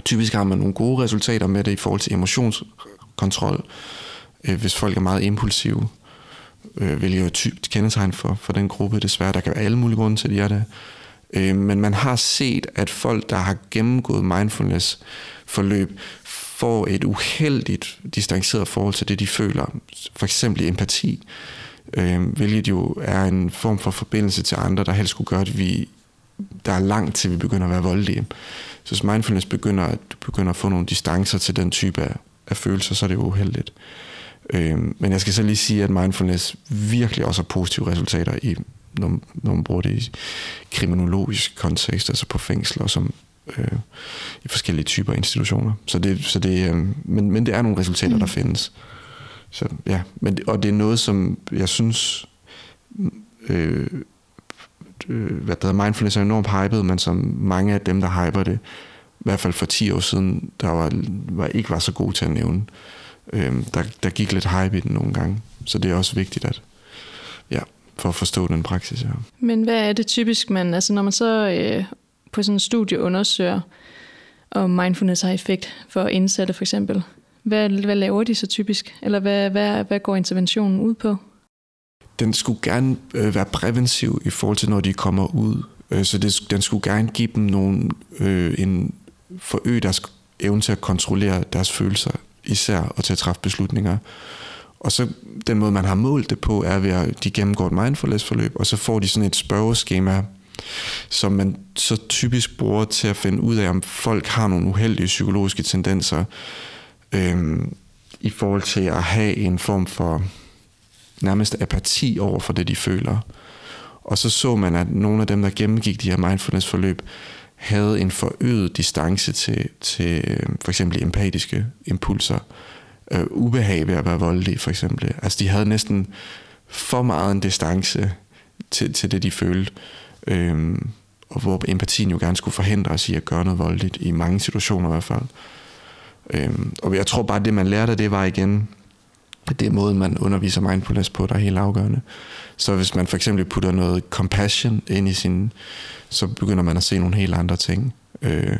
Typisk har man nogle gode resultater med det i forhold til emotionskontrol, øh, hvis folk er meget impulsive, øh, vil jo typisk kendetegn for, for den gruppe desværre. Der kan være alle mulige grunde til, at de er det. Øh, men man har set, at folk, der har gennemgået mindfulness-forløb, får et uheldigt distanceret forhold til det, de føler. For eksempel empati, øh, hvilket jo er en form for forbindelse til andre, der helst skulle gøre, at vi, der er langt til, vi begynder at være voldelige. Så hvis mindfulness begynder, at du begynder at få nogle distancer til den type af, af følelser, så er det uheldigt. Øhm, men jeg skal så lige sige, at mindfulness virkelig også har positive resultater i, når, når man bruger det i kriminologisk kontekst, altså på fængsler, som øh, i forskellige typer institutioner. Så det, så det, øh, men, men det er nogle resultater, mm. der findes. Så, ja, men, og det er noget, som jeg synes, øh, øh, hvad der hedder, mindfulness er enormt hypet, men som mange af dem, der hyper det, i hvert fald for 10 år siden, der var, var ikke var så god til at nævne. Øh, der, der gik lidt hype i den nogle gange. Så det er også vigtigt, at ja, for at forstå den praksis. Ja. Men hvad er det typisk, man, altså når man så øh, på sådan en studie undersøger, om mindfulness har effekt for indsatte for eksempel, hvad, hvad laver de så typisk? Eller hvad, hvad, hvad går interventionen ud på? Den skulle gerne øh, være præventiv i forhold til, når de kommer ud. Øh, så det, den skulle gerne give dem nogle, øh, en forøge deres evne til at kontrollere deres følelser, især og til at træffe beslutninger. Og så den måde, man har målt det på, er ved at de gennemgår et mindfulness-forløb, og så får de sådan et spørgeskema, som man så typisk bruger til at finde ud af, om folk har nogle uheldige psykologiske tendenser øh, i forhold til at have en form for nærmest apati over for det, de føler. Og så så man, at nogle af dem, der gennemgik de her mindfulness-forløb, havde en forøget distance til, til øh, for eksempel empatiske impulser. Øh, ubehag ved at være voldelig, for eksempel. Altså, de havde næsten for meget en distance til, til det, de følte. Øhm, og hvor empatien jo gerne skulle forhindre os i at gøre noget voldeligt, i mange situationer i hvert fald. Øhm, og jeg tror bare, at det man lærte af det var igen, det er måden, man underviser mindfulness på, der er helt afgørende. Så hvis man for eksempel putter noget compassion ind i sin, så begynder man at se nogle helt andre ting. Øh,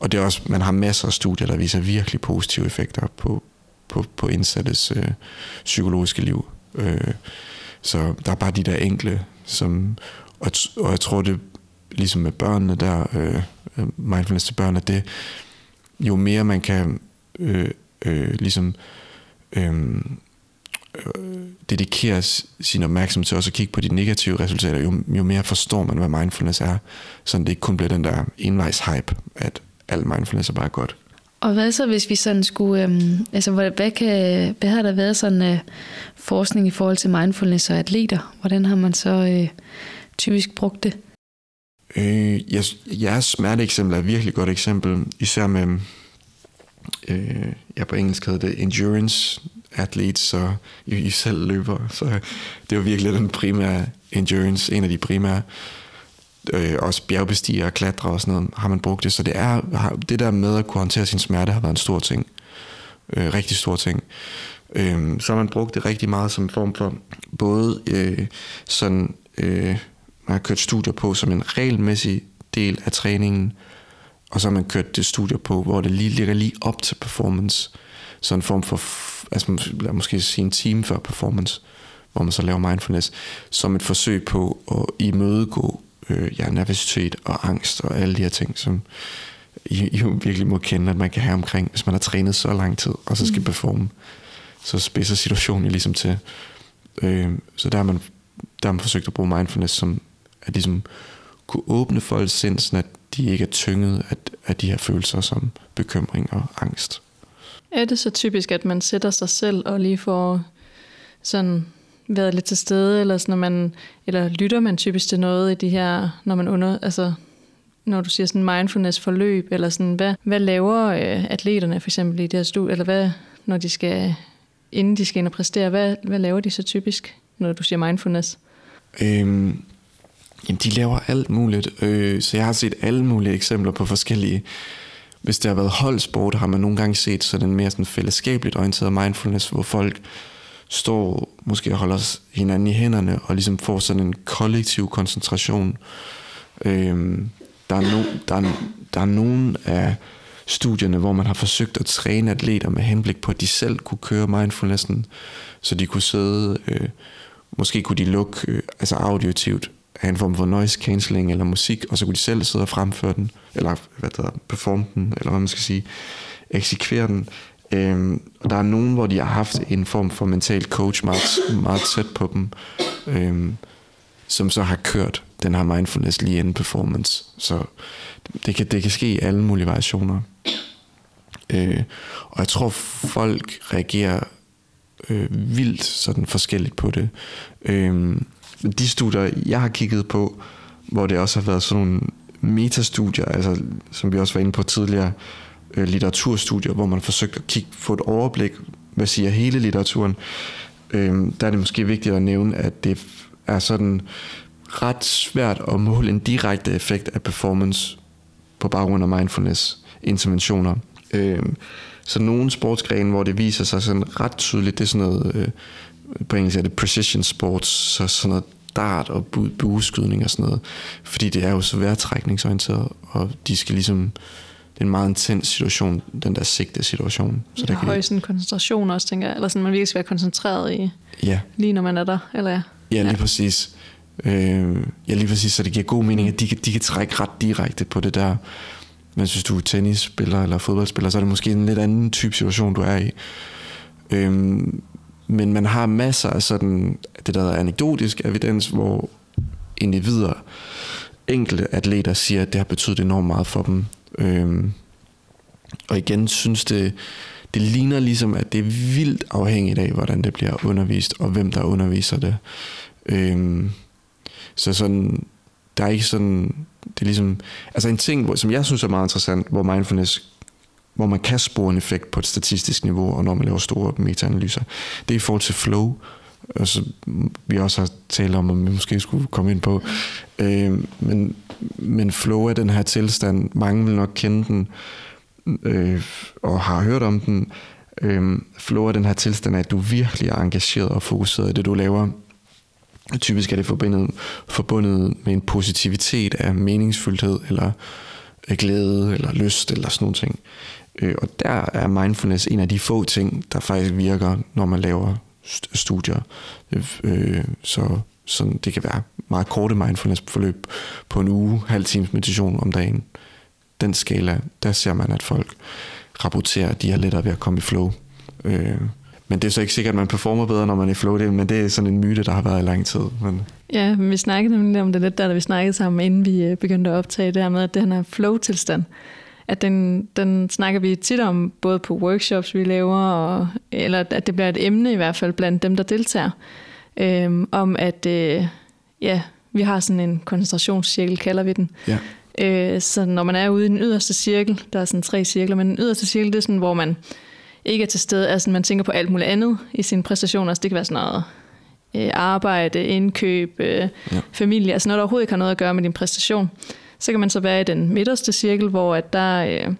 og det er også, man har masser af studier, der viser virkelig positive effekter på, på, på indsattes øh, psykologiske liv. Øh, så der er bare de der enkle, som, og, og jeg tror det, ligesom med børnene der, øh, mindfulness til børn, at det, jo mere man kan øh, øh, ligesom øhm, øh, dedikerer sin opmærksomhed til også at kigge på de negative resultater, jo, jo mere forstår man, hvad mindfulness er. Så det ikke kun bliver den der envejs hype, at al mindfulness er bare godt. Og hvad så, hvis vi sådan skulle, øhm, altså hvad, hvad, kan, hvad har der været sådan øh, forskning i forhold til mindfulness og atleter? Hvordan har man så øh, typisk brugt det? Øh, jeres, jeres smerteeksempel er et virkelig godt eksempel, især med øh, ja, på engelsk hedder det endurance athletes, så I, I selv løber, så det var virkelig den primære endurance, en af de primære. øh, også bjergbestiger og klatre og sådan noget, har man brugt det. Så det, er, har, det der med at kunne håndtere sin smerte har været en stor ting. Øh, rigtig stor ting. Øh, så har man brugt det rigtig meget som form for både øh, sådan, øh, man har kørt studier på som en regelmæssig del af træningen, og så har man kørt det studier på, hvor det lige ligger lige op til performance. Så en form for, altså lad måske sige en time før performance, hvor man så laver mindfulness, som et forsøg på at imødegå øh, ja, nervøsitet og angst og alle de her ting, som I, I virkelig må kende, at man kan have omkring, hvis man har trænet så lang tid, og så skal mm. performe. Så spidser situationen ligesom til. Øh, så der har, man, der har man forsøgt at bruge mindfulness som at ligesom kunne åbne folks sind, sådan at de ikke er tynget af, af de her følelser som bekymring og angst. Er det så typisk, at man sætter sig selv og lige får sådan været lidt til stede, eller, sådan, når man, eller lytter man typisk til noget i de her, når man under, altså, når du siger sådan mindfulness forløb, eller sådan, hvad, hvad laver øh, atleterne for eksempel i det her studie, eller hvad, når de skal, inden de skal ind og præstere, hvad, hvad laver de så typisk, når du siger mindfulness? Øhm, jamen, de laver alt muligt, øh, så jeg har set alle mulige eksempler på forskellige hvis det har været holdsport, har man nogle gange set sådan mere sådan fællesskabeligt orienteret mindfulness, hvor folk står måske og holder hinanden i hænderne og ligesom får sådan en kollektiv koncentration. Øhm, der, er no, der, er, der er nogen af studierne, hvor man har forsøgt at træne atleter med henblik på, at de selv kunne køre mindfulnessen, så de kunne sidde, øh, måske kunne de lukke øh, altså auditivt have en form for noise cancelling eller musik, og så kunne de selv sidde og fremføre den, eller hvad der performe den, eller hvad man skal sige, eksekvere den. Øhm, og der er nogen, hvor de har haft en form for mental coach meget, meget tæt på dem, øhm, som så har kørt den her mindfulness lige inden performance. Så det kan, det kan ske i alle mulige variationer. Øh, og jeg tror, folk reagerer øh, vildt sådan forskelligt på det. Øh, de studier, jeg har kigget på, hvor det også har været sådan nogle metastudier, altså, som vi også var inde på tidligere, øh, litteraturstudier, hvor man forsøgte at kigge, få et overblik, hvad siger hele litteraturen, øh, der er det måske vigtigt at nævne, at det er sådan ret svært at måle en direkte effekt af performance på baggrund af mindfulness interventioner. Øh, så nogle sportsgrene, hvor det viser sig sådan ret tydeligt, det er sådan noget, øh, engelsk er det precision sports, så sådan noget dart og bueskydning og sådan noget, fordi det er jo så vejrtrækningsorienteret, og de skal ligesom, det er en meget intens situation, den der sigte situation. Så der kan høj sådan koncentration også, tænker jeg, eller sådan, man virkelig skal være koncentreret i, ja. lige når man er der, eller ja. Ja, lige ja. præcis. Øh, ja, lige præcis, så det giver god mening, at de kan, de kan trække ret direkte på det der. Men hvis du er tennisspiller eller fodboldspiller, så er det måske en lidt anden type situation, du er i. Øh, men man har masser af sådan, det der er anekdotisk evidens, hvor individer, enkelte atleter siger, at det har betydet enormt meget for dem. Øhm, og igen synes det, det ligner ligesom, at det er vildt afhængigt af, hvordan det bliver undervist, og hvem der underviser det. Øhm, så sådan, der er ikke sådan, det er ligesom, altså en ting, hvor, som jeg synes er meget interessant, hvor mindfulness hvor man kan spore en effekt på et statistisk niveau, og når man laver store metaanalyser. Det er i forhold til flow, Så vi også har talt om, om vi måske skulle komme ind på. Øh, men, men flow er den her tilstand, mange vil nok kende den, øh, og har hørt om den. Øh, flow er den her tilstand at du virkelig er engageret og fokuseret i det, du laver. Typisk er det forbundet, forbundet med en positivitet af meningsfuldhed, eller øh, glæde, eller lyst, eller sådan nogle ting. Øh, Øh, og der er mindfulness en af de få ting, der faktisk virker, når man laver studier. Øh, øh, så sådan, det kan være meget korte mindfulness-forløb på en uge, halv times meditation om dagen. Den skala, der ser man, at folk rapporterer, at de er lettere ved at komme i flow. Øh, men det er så ikke sikkert, at man performer bedre, når man er i flow, det, men det er sådan en myte, der har været i lang tid. Men... Ja, men vi snakkede nemlig om det lidt der, da vi snakkede sammen, inden vi øh, begyndte at optage det her med, at det her flow-tilstand, at den, den snakker vi tit om, både på workshops, vi laver, og, eller at det bliver et emne i hvert fald blandt dem, der deltager, øhm, om at øh, ja, vi har sådan en koncentrationscirkel, kalder vi den. Ja. Øh, så når man er ude i den yderste cirkel, der er sådan tre cirkler, men den yderste cirkel, det er sådan, hvor man ikke er til stede, altså man tænker på alt muligt andet i sine præstationer, altså det kan være sådan noget øh, arbejde, indkøb, øh, ja. familie, altså noget, der overhovedet ikke har noget at gøre med din præstation. Så kan man så være i den midterste cirkel, hvor at der øh,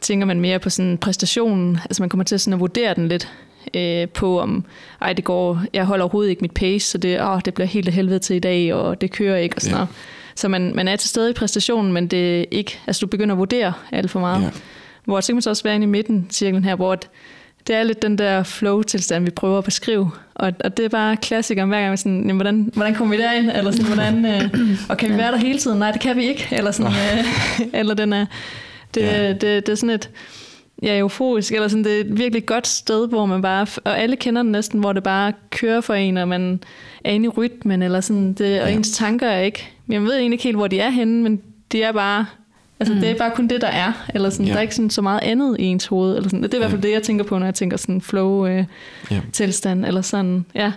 tænker man mere på sådan præstationen, altså man kommer til sådan at vurdere den lidt øh, på, om ej, det går, jeg holder overhovedet ikke mit pace, så det, åh, det bliver helt af helvede til i dag, og det kører ikke, og sådan ja. noget. Så man, man er til stede i præstationen, men det er ikke, altså du begynder at vurdere alt for meget. Ja. Hvor så kan man så også være inde i midten cirklen her, hvor det er lidt den der flow-tilstand, vi prøver at beskrive. Og, og det er bare klassikeren hver gang, sådan, jamen, hvordan, hvordan kommer vi derind? Eller sådan, hvordan, øh, og kan vi være der hele tiden? Nej, det kan vi ikke. Eller, sådan, øh, eller den er, det, ja. det, det, det er sådan et, ja, euforisk, eller sådan, det er et virkelig godt sted, hvor man bare, og alle kender den næsten, hvor det bare kører for en, og man er inde i rytmen, eller sådan, det, og ja. ens tanker er ikke, jeg ved egentlig ikke helt, hvor de er henne, men de er bare, altså mm. det er bare kun det, der er, eller sådan, ja. der er ikke sådan så meget andet i ens hoved, eller sådan, det er i hvert fald ja. det, jeg tænker på, når jeg tænker sådan flow-tilstand, øh, ja. eller sådan, ja.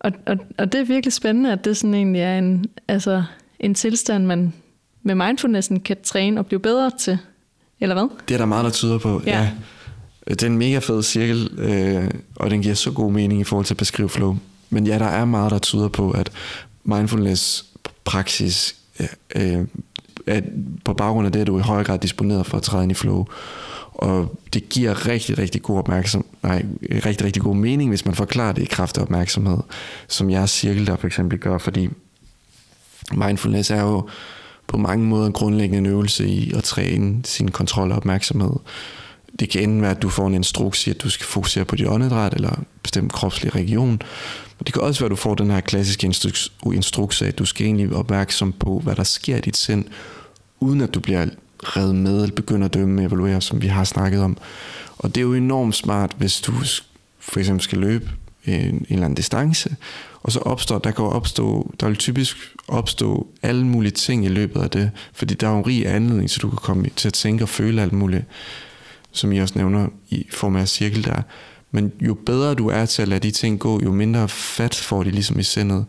Og, og, og det er virkelig spændende, at det sådan egentlig er en, altså, en tilstand, man med mindfulnessen kan træne og blive bedre til. Eller hvad? Det er der meget, der tyder på, ja. ja. Det er en mega fed cirkel, øh, og den giver så god mening i forhold til at beskrive flow. Men ja, der er meget, der tyder på, at mindfulness praksis øh, at på baggrund af det er du i højere grad disponeret for at træde ind i flow. Og det giver rigtig, rigtig god opmærksom, nej, rigtig, rigtig god mening, hvis man forklarer det i kraft af opmærksomhed, som jeres cirkel der for eksempel gør, fordi mindfulness er jo på mange måder en grundlæggende øvelse i at træne sin kontrol og opmærksomhed. Det kan enten være, at du får en instruks i, at du skal fokusere på dit åndedræt eller bestemt kropslig region. Men det kan også være, at du får den her klassiske instruks, instruks af, at du skal egentlig være opmærksom på, hvad der sker i dit sind, uden at du bliver reddet med eller begynder at dømme og evaluere, som vi har snakket om. Og det er jo enormt smart, hvis du for eksempel skal løbe en, en eller anden distance, og så opstår, der kan opstå, der vil typisk opstå alle mulige ting i løbet af det, fordi der er jo en rig anledning, så du kan komme til at tænke og føle alt muligt, som I også nævner i form af cirkel der. Men jo bedre du er til at lade de ting gå, jo mindre fat får de ligesom i sindet.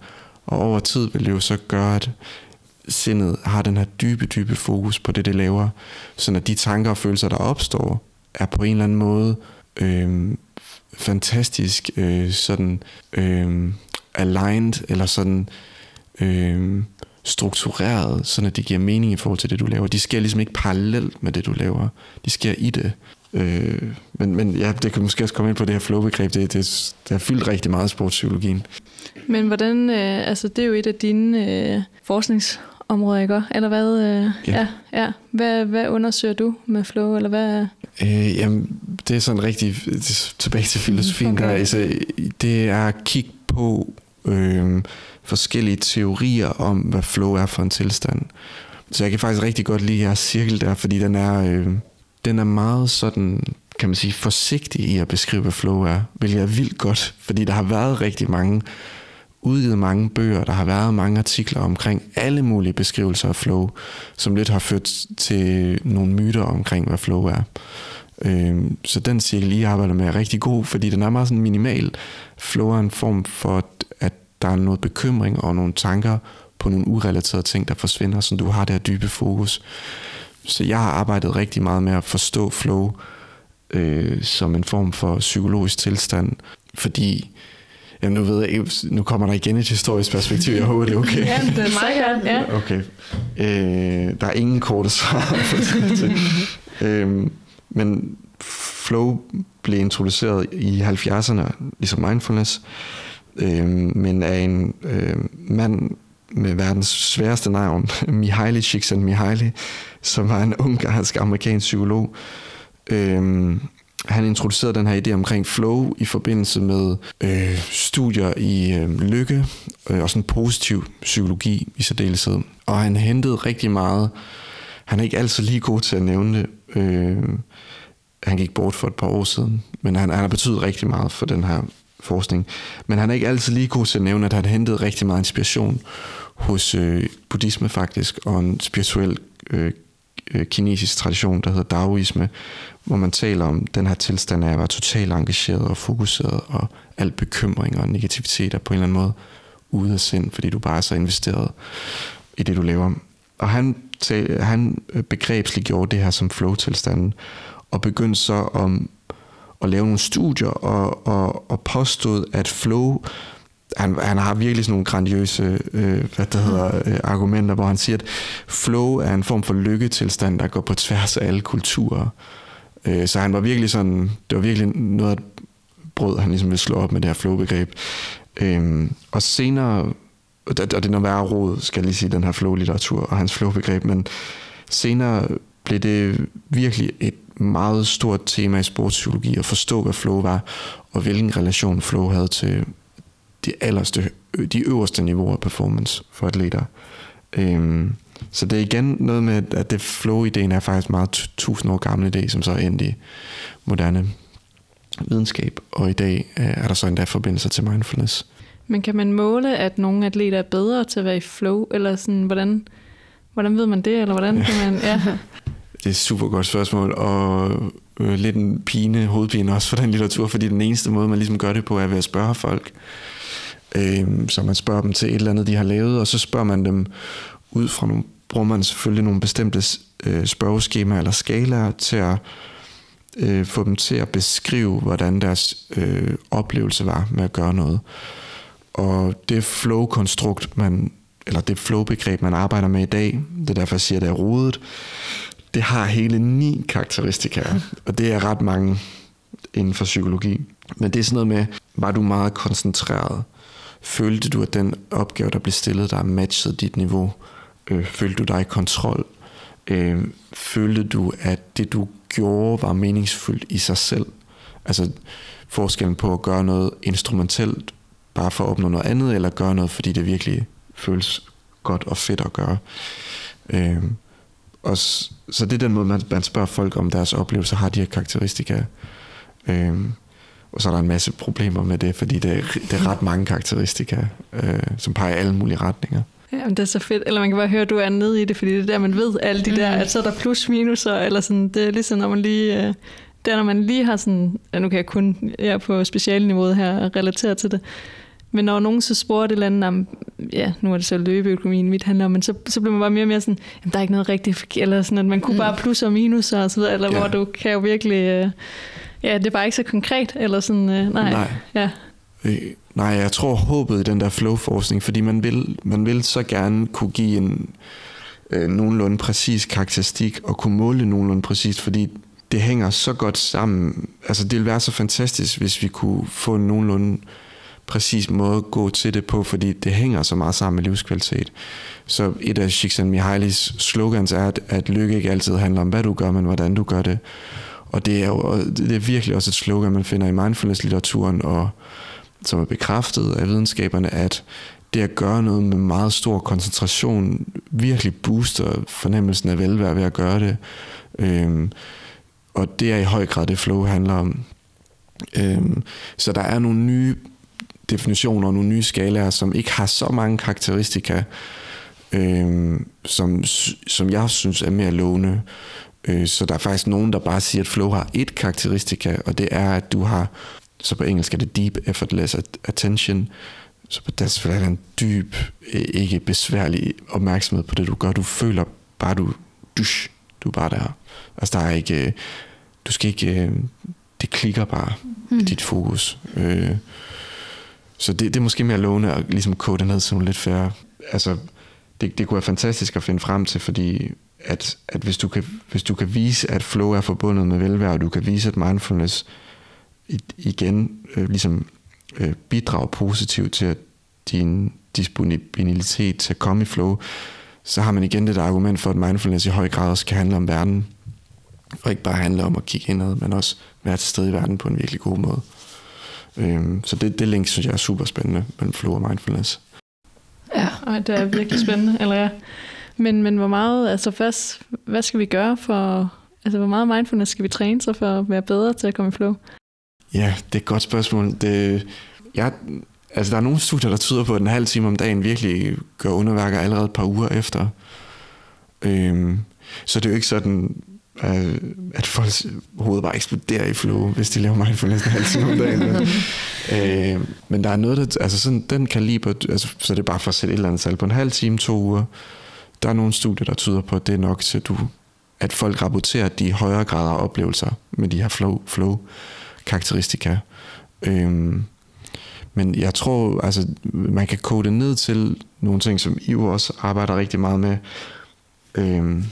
Og over tid vil det jo så gøre, at sindet har den her dybe, dybe fokus på det, det laver. Så når de tanker og følelser, der opstår, er på en eller anden måde øh, fantastisk øh, sådan øh, aligned, eller sådan øh, struktureret, så at det giver mening i forhold til det, du laver. De sker ligesom ikke parallelt med det, du laver. De sker i det. Øh, men, men ja, det kan måske også komme ind på det her flowbegreb. Det, det, det har fyldt rigtig meget i sportspsykologien. Men hvordan, øh, altså det er jo et af dine øh, forskningsområder, ikke? Eller hvad, øh, ja. Ja, ja. Hvad, hvad undersøger du med flow, eller hvad? Øh, jamen, det er sådan rigtig, tilbage til filosofien okay. der, altså, det er at kigge på øh, forskellige teorier om, hvad flow er for en tilstand. Så jeg kan faktisk rigtig godt lide jeres cirkel der, fordi den er, øh, den er meget sådan, kan man sige, forsigtig i at beskrive, hvad flow er, hvilket er vildt godt, fordi der har været rigtig mange, udgivet mange bøger, der har været mange artikler omkring alle mulige beskrivelser af flow, som lidt har ført til nogle myter omkring, hvad flow er. Øh, så den cirkel, I arbejder med, er rigtig god, fordi den er meget sådan minimal. Flow er en form for, at der er noget bekymring og nogle tanker på nogle urelaterede ting, der forsvinder, så du har det her dybe fokus. Så jeg har arbejdet rigtig meget med at forstå flow øh, som en form for psykologisk tilstand, fordi Jamen, nu ved jeg nu kommer der igen et historisk perspektiv. Jeg håber, det er okay. ja, det er meget godt. Ja. Okay. Øh, der er ingen korte svar. øh, men flow blev introduceret i 70'erne, ligesom mindfulness, øh, men af en øh, mand med verdens sværeste navn, Mihaly Csikszentmihalyi, som var en ungarsk amerikansk psykolog. Øh, han introducerede den her idé omkring flow i forbindelse med øh, studier i øh, lykke øh, og sådan positiv psykologi i særdeleshed. Og han hentede rigtig meget. Han er ikke altid lige god til at nævne det. Øh, han gik bort for et par år siden, men han, han har betydet rigtig meget for den her forskning. Men han er ikke altid lige god til at nævne, at han hentede rigtig meget inspiration hos øh, buddhisme faktisk, og en spirituel øh, øh, kinesisk tradition, der hedder Daoisme, hvor man taler om den her tilstand af at være totalt engageret og fokuseret, og al bekymring og negativitet er på en eller anden måde ude af sind, fordi du bare er så investeret i det, du laver. Og han, tal, han øh, begrebsliggjorde det her som flow-tilstanden, og begyndte så om at lave nogle studier og, og, og påstod, at flow han, han har virkelig sådan nogle grandiøse øh, hvad det hedder, øh, argumenter, hvor han siger, at flow er en form for lykketilstand, der går på tværs af alle kulturer. Øh, så han var virkelig sådan, det var virkelig noget af brød, han ligesom ville slå op med det her flow-begreb. Øh, og senere, og det, og det er noget værre råd, skal jeg lige sige, den her flow-litteratur og hans flow-begreb, men senere blev det virkelig et meget stort tema i sportspsykologi at forstå, hvad flow var, og hvilken relation flow havde til de, allerste, de øverste niveauer af performance for atleter. Øhm, så det er igen noget med, at det flow-ideen er faktisk meget tusind år gammel idé, som så er endt i moderne videnskab, og i dag øh, er der så endda forbindelser til mindfulness. Men kan man måle, at nogle atleter er bedre til at være i flow, eller sådan, hvordan, hvordan ved man det, eller hvordan kan man... Ja. Det er et super godt spørgsmål, og øh, lidt en pine, hovedpine også for den litteratur, fordi den eneste måde, man ligesom gør det på, er ved at spørge folk. Øh, så man spørger dem til et eller andet, de har lavet, og så spørger man dem ud fra nogle, bruger man selvfølgelig nogle bestemte øh, spørgeskemaer eller skalaer til at øh, få dem til at beskrive, hvordan deres øh, oplevelse var med at gøre noget. Og det flow-konstrukt, man, eller det flow-begreb, man arbejder med i dag, det er derfor, jeg siger, at det er rodet, det har hele ni karakteristika, og det er ret mange inden for psykologi. Men det er sådan noget med, var du meget koncentreret? Følte du, at den opgave, der blev stillet, der matchede dit niveau? Øh, følte du dig i kontrol? Øh, følte du, at det du gjorde var meningsfuldt i sig selv? Altså forskellen på at gøre noget instrumentelt, bare for at opnå noget andet, eller gøre noget, fordi det virkelig føles godt og fedt at gøre. Øh, og så det er den måde, man, man spørger folk om deres oplevelser, har de her karakteristika. Øh, og så er der en masse problemer med det, fordi det er, det er ret mange karakteristika, øh, som peger i alle mulige retninger. Ja, men det er så fedt. Eller man kan bare høre, at du er nede i det, fordi det er der, man ved alle de der, mm. at så er der plus minuser, eller sådan, det er ligesom, når man lige, øh, det er, når man lige har sådan, ja, nu kan jeg kun, jeg er på specialniveauet her, relatere til det, men når nogen så spurgte et eller andet om, ja, nu er det så løbeøkonomien, mit handler om, men så, så bliver man bare mere og mere sådan, jamen, der er ikke noget rigtigt, eller sådan, at man kunne mm. bare plus og minus og så videre, eller ja. hvor du kan jo virkelig, øh, ja, det er bare ikke så konkret, eller sådan, øh, nej. Nej. Ja. Øh, nej, jeg tror håbet i den der flow-forskning, fordi man vil, man vil så gerne kunne give en øh, nogenlunde præcis karakteristik, og kunne måle nogenlunde præcis, fordi det hænger så godt sammen. Altså, det ville være så fantastisk, hvis vi kunne få en nogenlunde præcis måde at gå til det på, fordi det hænger så meget sammen med livskvalitet. Så et af Csikszentmihalys slogans er, at, at lykke ikke altid handler om, hvad du gør, men hvordan du gør det. Og det er jo det er virkelig også et slogan, man finder i mindfulness-litteraturen, og som er bekræftet af videnskaberne, at det at gøre noget med meget stor koncentration virkelig booster fornemmelsen af velvære ved at gøre det. Øhm, og det er i høj grad det flow handler om. Øhm, så der er nogle nye definitioner og nogle nye skalaer, som ikke har så mange karakteristika, øhm, som, som jeg synes er mere lovende. Øh, så der er faktisk nogen, der bare siger, at flow har et karakteristika, og det er, at du har, så på engelsk er det deep effortless attention, så på dansk er det en dyb, ikke besværlig opmærksomhed på det, du gør. Du føler bare, du, dusch, du er bare der. Altså der er ikke, du skal ikke, det klikker bare, mm. dit fokus. Øh, så det, det er måske mere lovende at ligesom kode ned som lidt færre. Altså, det, det kunne være fantastisk at finde frem til, fordi at, at hvis, du kan, hvis du kan vise, at flow er forbundet med velvære, og du kan vise, at mindfulness igen øh, ligesom øh, bidrager positivt til at din disponibilitet til at komme i flow, så har man igen det der argument for, at mindfulness i høj grad også kan handle om verden, og ikke bare handle om at kigge indad, men også være til stede i verden på en virkelig god måde. Øhm, så det, det link synes jeg er super spændende mellem flow og mindfulness. Ja, og det er virkelig spændende. Eller ja. Men, men hvor meget, altså først, hvad skal vi gøre for, altså hvor meget mindfulness skal vi træne sig for at være bedre til at komme i flow? Ja, det er et godt spørgsmål. Det, jeg, altså der er nogle studier, der tyder på, at en halv time om dagen virkelig gør underværker allerede et par uger efter. Øhm, så det er jo ikke sådan, øh, at folks hoved bare eksploderer i flow, hvis de laver mindfulness en halv time om dagen. Men, øh, men der er noget, der, altså sådan den kaliber, altså, så det er bare for at sætte et eller andet tal på en halv time, to uger. Der er nogle studier, der tyder på, at det er nok til, at, du, at folk rapporterer de højere grader af oplevelser med de her flow, flow karakteristika. Øhm, Men jeg tror, altså, man kan kode det ned til nogle ting, som I jo også arbejder rigtig meget med. Øhm,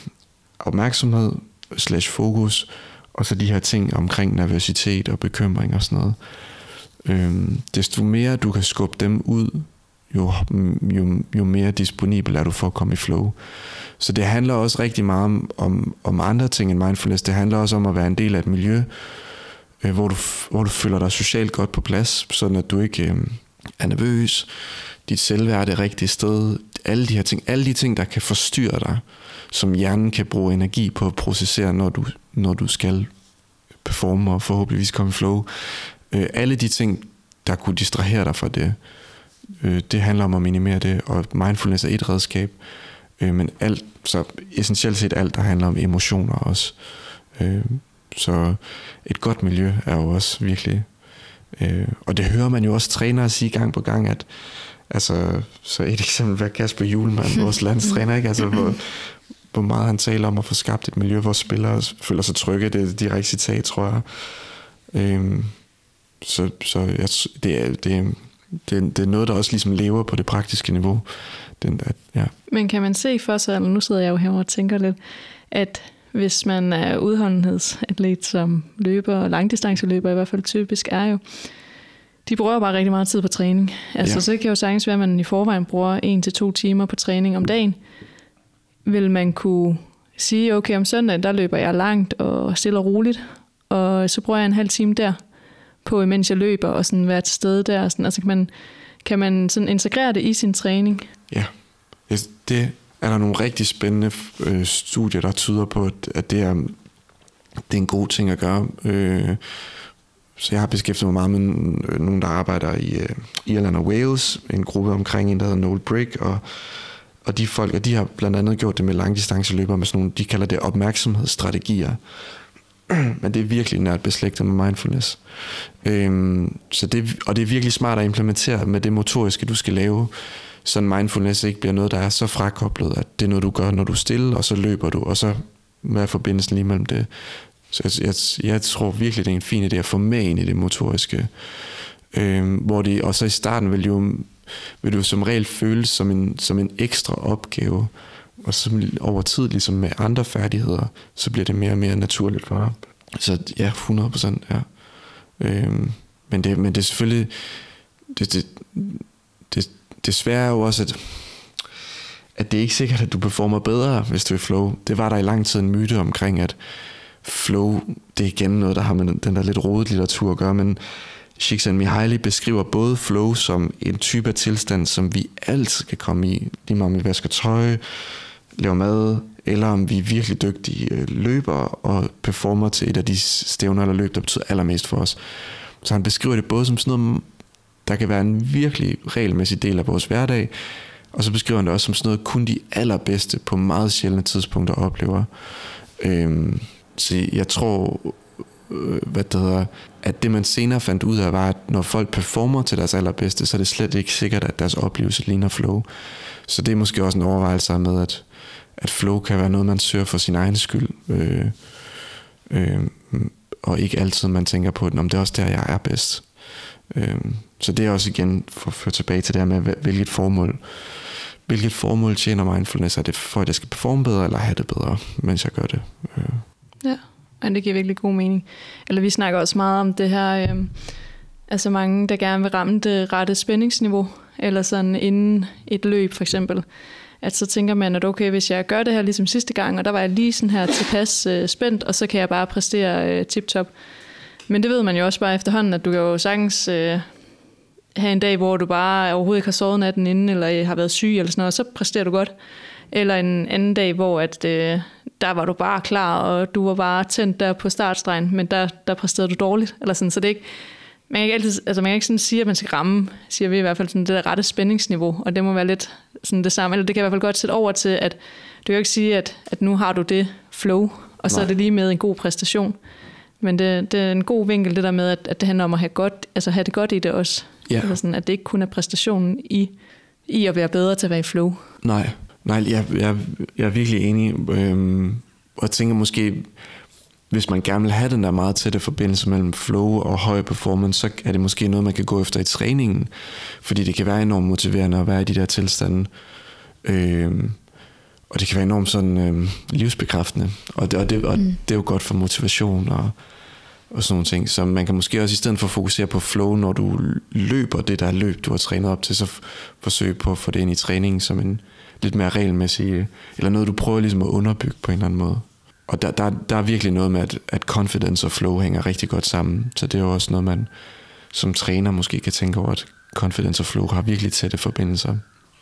opmærksomhed slash fokus, og så de her ting omkring nervøsitet og bekymring og sådan noget. Øhm, desto mere du kan skubbe dem ud, jo, jo, jo mere disponibel er du for at komme i flow. Så det handler også rigtig meget om, om, om andre ting end mindfulness. Det handler også om at være en del af et miljø, øh, hvor, du, hvor du føler dig socialt godt på plads, sådan at du ikke øh, er nervøs, dit selvværd er det rigtige sted, alle de her ting, alle de ting, der kan forstyrre dig, som hjernen kan bruge energi på at processere, når du, når du skal performe og forhåbentligvis komme i flow. Øh, alle de ting, der kunne distrahere dig fra det, øh, det handler om at minimere det, og mindfulness er et redskab, øh, men alt, så essentielt set alt, der handler om emotioner også. Øh, så et godt miljø er jo også virkelig, øh, og det hører man jo også trænere sige gang på gang, at altså, så et eksempel var Kasper Julemand, vores landstræner, ikke? Altså, hvor, hvor meget han taler om at få skabt et miljø, hvor spillere føler sig trygge. Det er et direkte citat, tror jeg. Øhm, så så jeg, det, er, det, det, det er noget, der også ligesom lever på det praktiske niveau. Den, at, ja. Men kan man se for sig, nu sidder jeg jo her og tænker lidt, at hvis man er udholdenhedsatlet som løber, og langdistanceløber i hvert fald typisk er jo, de bruger bare rigtig meget tid på træning. Altså, ja. så kan jo sagtens være, at man i forvejen bruger en til to timer på træning om dagen. Vil man kunne sige, okay, om søndagen, der løber jeg langt og stille og roligt, og så bruger jeg en halv time der på, mens jeg løber, og sådan være til stede der. Sådan, altså kan man, kan man sådan integrere det i sin træning? Ja, det er der nogle rigtig spændende øh, studier, der tyder på, at det er, det er en god ting at gøre. Øh, så jeg har beskæftiget mig meget med øh, nogen, der arbejder i øh, Irland og Wales, en gruppe omkring en, der hedder Noel Brick, og, og de folk, og de har blandt andet gjort det med langdistanceløbere med sådan nogle, de kalder det opmærksomhedsstrategier. Men det er virkelig nært beslægtet med mindfulness. Øhm, så det, og det er virkelig smart at implementere med det motoriske, du skal lave, så mindfulness ikke bliver noget, der er så frakoblet, at det er noget, du gør, når du er stille, og så løber du, og så hvad er forbindelsen lige mellem det? Så jeg, jeg, jeg tror virkelig, det er en fin idé at få med ind i det motoriske. Øhm, hvor det, og så i starten vil, jo, vil du som regel føles som en, som en ekstra opgave. Og så over tid, ligesom med andre færdigheder, så bliver det mere og mere naturligt for dig. Så ja, 100 procent, ja. Øhm, men, det, men det er selvfølgelig... Det, det, det, det svære er jo også, at, at det er ikke sikkert, at du performer bedre, hvis du er flow. Det var der i lang tid en myte omkring, at flow, det er igen noget, der har med den der lidt rodet litteratur at gøre, men Csikszentmihalyi beskriver både flow som en type af tilstand, som vi altid kan komme i, lige meget om vi vasker tøj, laver mad, eller om vi er virkelig dygtige øh, løbere og performer til et af de stævner eller løb, der betyder allermest for os. Så han beskriver det både som sådan noget, der kan være en virkelig regelmæssig del af vores hverdag, og så beskriver han det også som sådan noget, kun de allerbedste på meget sjældne tidspunkter oplever. Øhm, så jeg tror, øh, hvad det hedder, at det man senere fandt ud af, var, at når folk performer til deres allerbedste, så er det slet ikke sikkert, at deres oplevelse ligner flow. Så det er måske også en overvejelse med, at, at flow kan være noget, man søger for sin egen skyld. Øh, øh, og ikke altid man tænker på, om det er også der, jeg er bedst. Øh, så det er også igen for at føre tilbage til det her med, hvilket formål hvilket formål tjener mindfulness? Er det for, at jeg skal performe bedre, eller have det bedre, mens jeg gør det? Øh. Ja, og det giver virkelig god mening. Eller vi snakker også meget om det her, øh, altså mange, der gerne vil ramme det rette spændingsniveau, eller sådan inden et løb for eksempel. At så tænker man, at okay, hvis jeg gør det her ligesom sidste gang, og der var jeg lige sådan her tilpas øh, spændt, og så kan jeg bare præstere øh, tip-top. Men det ved man jo også bare efterhånden, at du kan jo sagtens øh, have en dag, hvor du bare overhovedet ikke har sovet natten inden, eller øh, har været syg eller sådan noget, og så præsterer du godt. Eller en anden dag, hvor at, øh, der var du bare klar, og du var bare tændt der på startstregen, men der, der præsterede du dårligt. Eller sådan. Så det er ikke, man kan ikke, altid, altså man kan ikke sådan sige, at man skal ramme, siger vi i hvert fald, sådan det der rette spændingsniveau, og det må være lidt sådan det samme. Eller det kan i hvert fald godt sætte over til, at du kan ikke sige, at, at nu har du det flow, og så Nej. er det lige med en god præstation. Men det, det er en god vinkel, det der med, at, at det handler om at have, godt, altså have det godt i det også. Ja. Altså sådan, at det ikke kun er præstationen i, i at være bedre til at være i flow. Nej, Nej, jeg, jeg, jeg er virkelig enig. Øhm, og tænker måske, hvis man gerne vil have den der meget tætte forbindelse mellem flow og høj performance, så er det måske noget, man kan gå efter i træningen, fordi det kan være enormt motiverende at være i de der tilstande. Øh, og det kan være enormt sådan øh, livsbekræftende, og, det, og, det, og mm. det er jo godt for motivation og, og sådan nogle ting. Så man kan måske også i stedet for at fokusere på flow, når du løber det der løb, du har trænet op til, så forsøge på at få det ind i træningen som en lidt mere regelmæssig, eller noget du prøver ligesom at underbygge på en eller anden måde. Og der, der, der er virkelig noget med, at, at confidence og flow hænger rigtig godt sammen. Så det er jo også noget, man som træner måske kan tænke over, at confidence og flow har virkelig tætte forbindelser.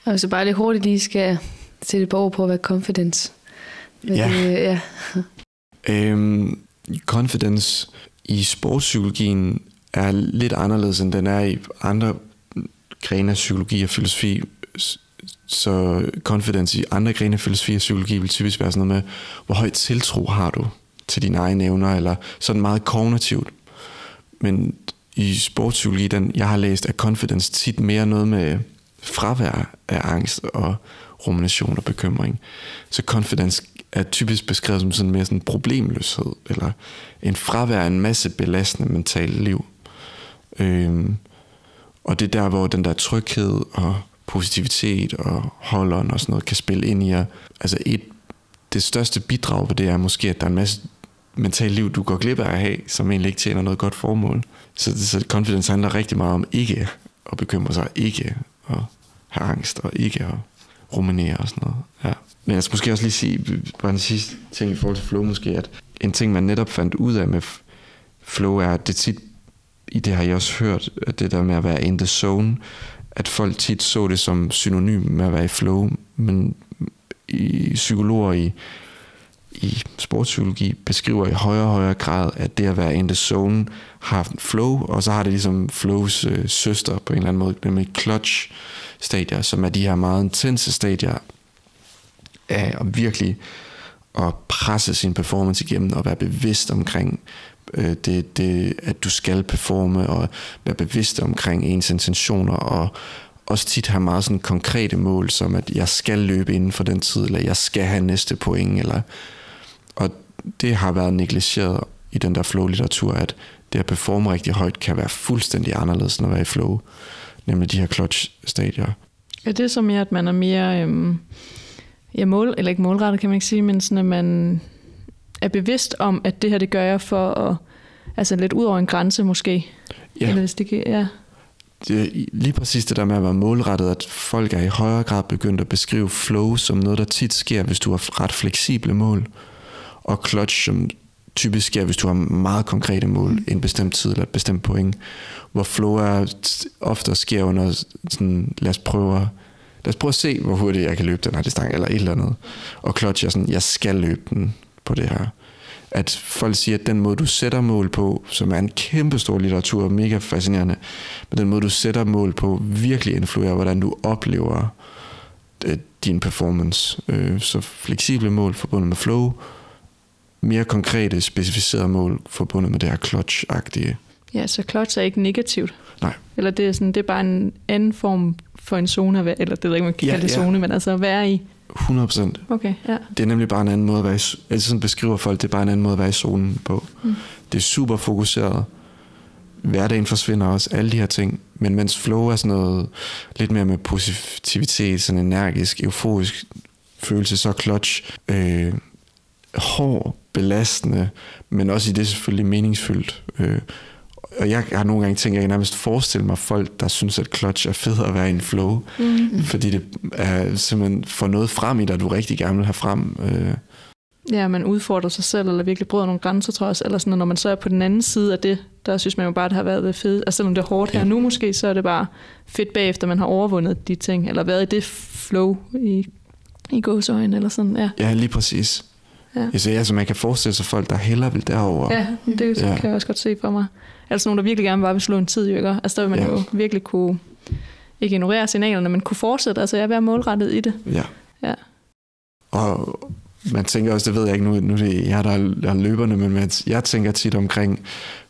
Og hvis du bare lidt hurtigt lige skal sætte på ord på, hvad confidence ja. Det, ja. øhm, confidence i sportspsykologien er lidt anderledes, end den er i andre grene af psykologi og filosofi. Så confidence i andre grene af filosofi og psykologi vil typisk være sådan noget med, hvor højt tiltro har du til dine egne evner, eller sådan meget kognitivt. Men i sportspsykologi, den jeg har læst, er confidence tit mere noget med fravær af angst og rumination og bekymring. Så confidence er typisk beskrevet som sådan mere sådan problemløshed, eller en fravær af en masse belastende mentale liv. Øhm, og det er der, hvor den der tryghed og positivitet og holderen og sådan noget kan spille ind i jer. Altså et, det største bidrag på det er måske, at der er en masse mentalt liv, du går glip af at have, som egentlig ikke tjener noget godt formål. Så, så confidence handler rigtig meget om ikke at bekymre sig, ikke at have angst og ikke at ruminere og sådan noget. Ja. Men jeg skal måske også lige sige, bare en sidste ting i forhold til flow måske, at en ting, man netop fandt ud af med flow, er, at det tit, i det har jeg også hørt, at det der med at være in the zone, at folk tit så det som synonym med at være i flow, men i psykologer i, i sportspsykologi beskriver i højere og højere grad, at det at være in the zone har flow, og så har det ligesom flows øh, søster på en eller anden måde, nemlig clutch stadier, som er de her meget intense stadier af at virkelig at presse sin performance igennem og være bevidst omkring øh, øh, det, det, at du skal performe og være bevidst omkring ens intentioner og også tit have meget sådan konkrete mål, som at jeg skal løbe inden for den tid, eller jeg skal have næste point, eller, og det har været negligeret i den der flow-litteratur, at det at performe rigtig højt kan være fuldstændig anderledes end at være i flow, nemlig de her clutch-stadier. Ja, det er så mere, at man er mere, øhm, ja, mål, eller ikke målrettet kan man ikke sige, men sådan, at man er bevidst om, at det her, det gør jeg for at, altså lidt ud over en grænse måske. Ja. Eller hvis det kan, ja. Det lige præcis det der med at være målrettet, at folk er i højere grad begyndt at beskrive flow som noget, der tit sker, hvis du har ret fleksible mål, og clutch som typisk sker, hvis du har meget konkrete mål, mm. en bestemt tid eller et bestemt point, hvor flow er ofte sker under sådan, lad os prøve at, lad os prøve at se, hvor hurtigt jeg kan løbe den her distance, eller et eller andet. Og clutch er sådan, jeg skal løbe den på det her. At folk siger, at den måde, du sætter mål på, som er en kæmpe stor litteratur, mega fascinerende, men den måde, du sætter mål på, virkelig influerer, hvordan du oplever øh, din performance. Øh, så fleksible mål forbundet med flow, mere konkrete, specificerede mål forbundet med det her clutch-agtige. Ja, så clutch er ikke negativt. Nej. Eller det er, sådan, det er bare en anden form for en zone, at være, eller det ved ikke, man kan Ja, kalde det ja. zone, men altså at være i. 100 procent. Okay, ja. Det er nemlig bare en anden måde at være i, altså sådan beskriver folk, det er bare en anden måde at være i zonen på. Mm. Det er super fokuseret. Hverdagen forsvinder også, alle de her ting. Men mens flow er sådan noget lidt mere med positivitet, sådan energisk, euforisk følelse, så clutch øh, hård, belastende, men også i det selvfølgelig meningsfyldt. Øh, og jeg har nogle gange tænkt, at jeg kan nærmest forestille mig folk, der synes, at clutch er federe at være i en flow. Mm. Fordi det er simpelthen får noget frem i dig, du rigtig gerne vil have frem. Øh, Ja, man udfordrer sig selv, eller virkelig bryder nogle grænser, tror jeg også. Eller sådan, og når man så er på den anden side af det, der synes man jo bare, at det har været fedt. Altså selvom det er hårdt her Ja. nu måske, så er det bare fedt bagefter, man har overvundet de ting, eller været i det flow i, i gåsøjne, eller sådan, ja. ja, lige præcis. Ja. Altså, altså, man kan forestille sig folk, der hellere vil derover. Ja, det ja. kan jeg også godt se for mig. Altså nogen, der virkelig gerne bare vil slå en tid, ikke? Altså der vil man Ja. jo virkelig kunne, ikke ignorere signalerne, men kunne fortsætte, altså jeg være målrettet i det. ja. Ja. Og man tænker også, det ved jeg ikke nu, nu er det jeg, der er, er løberne, men man, jeg tænker tit omkring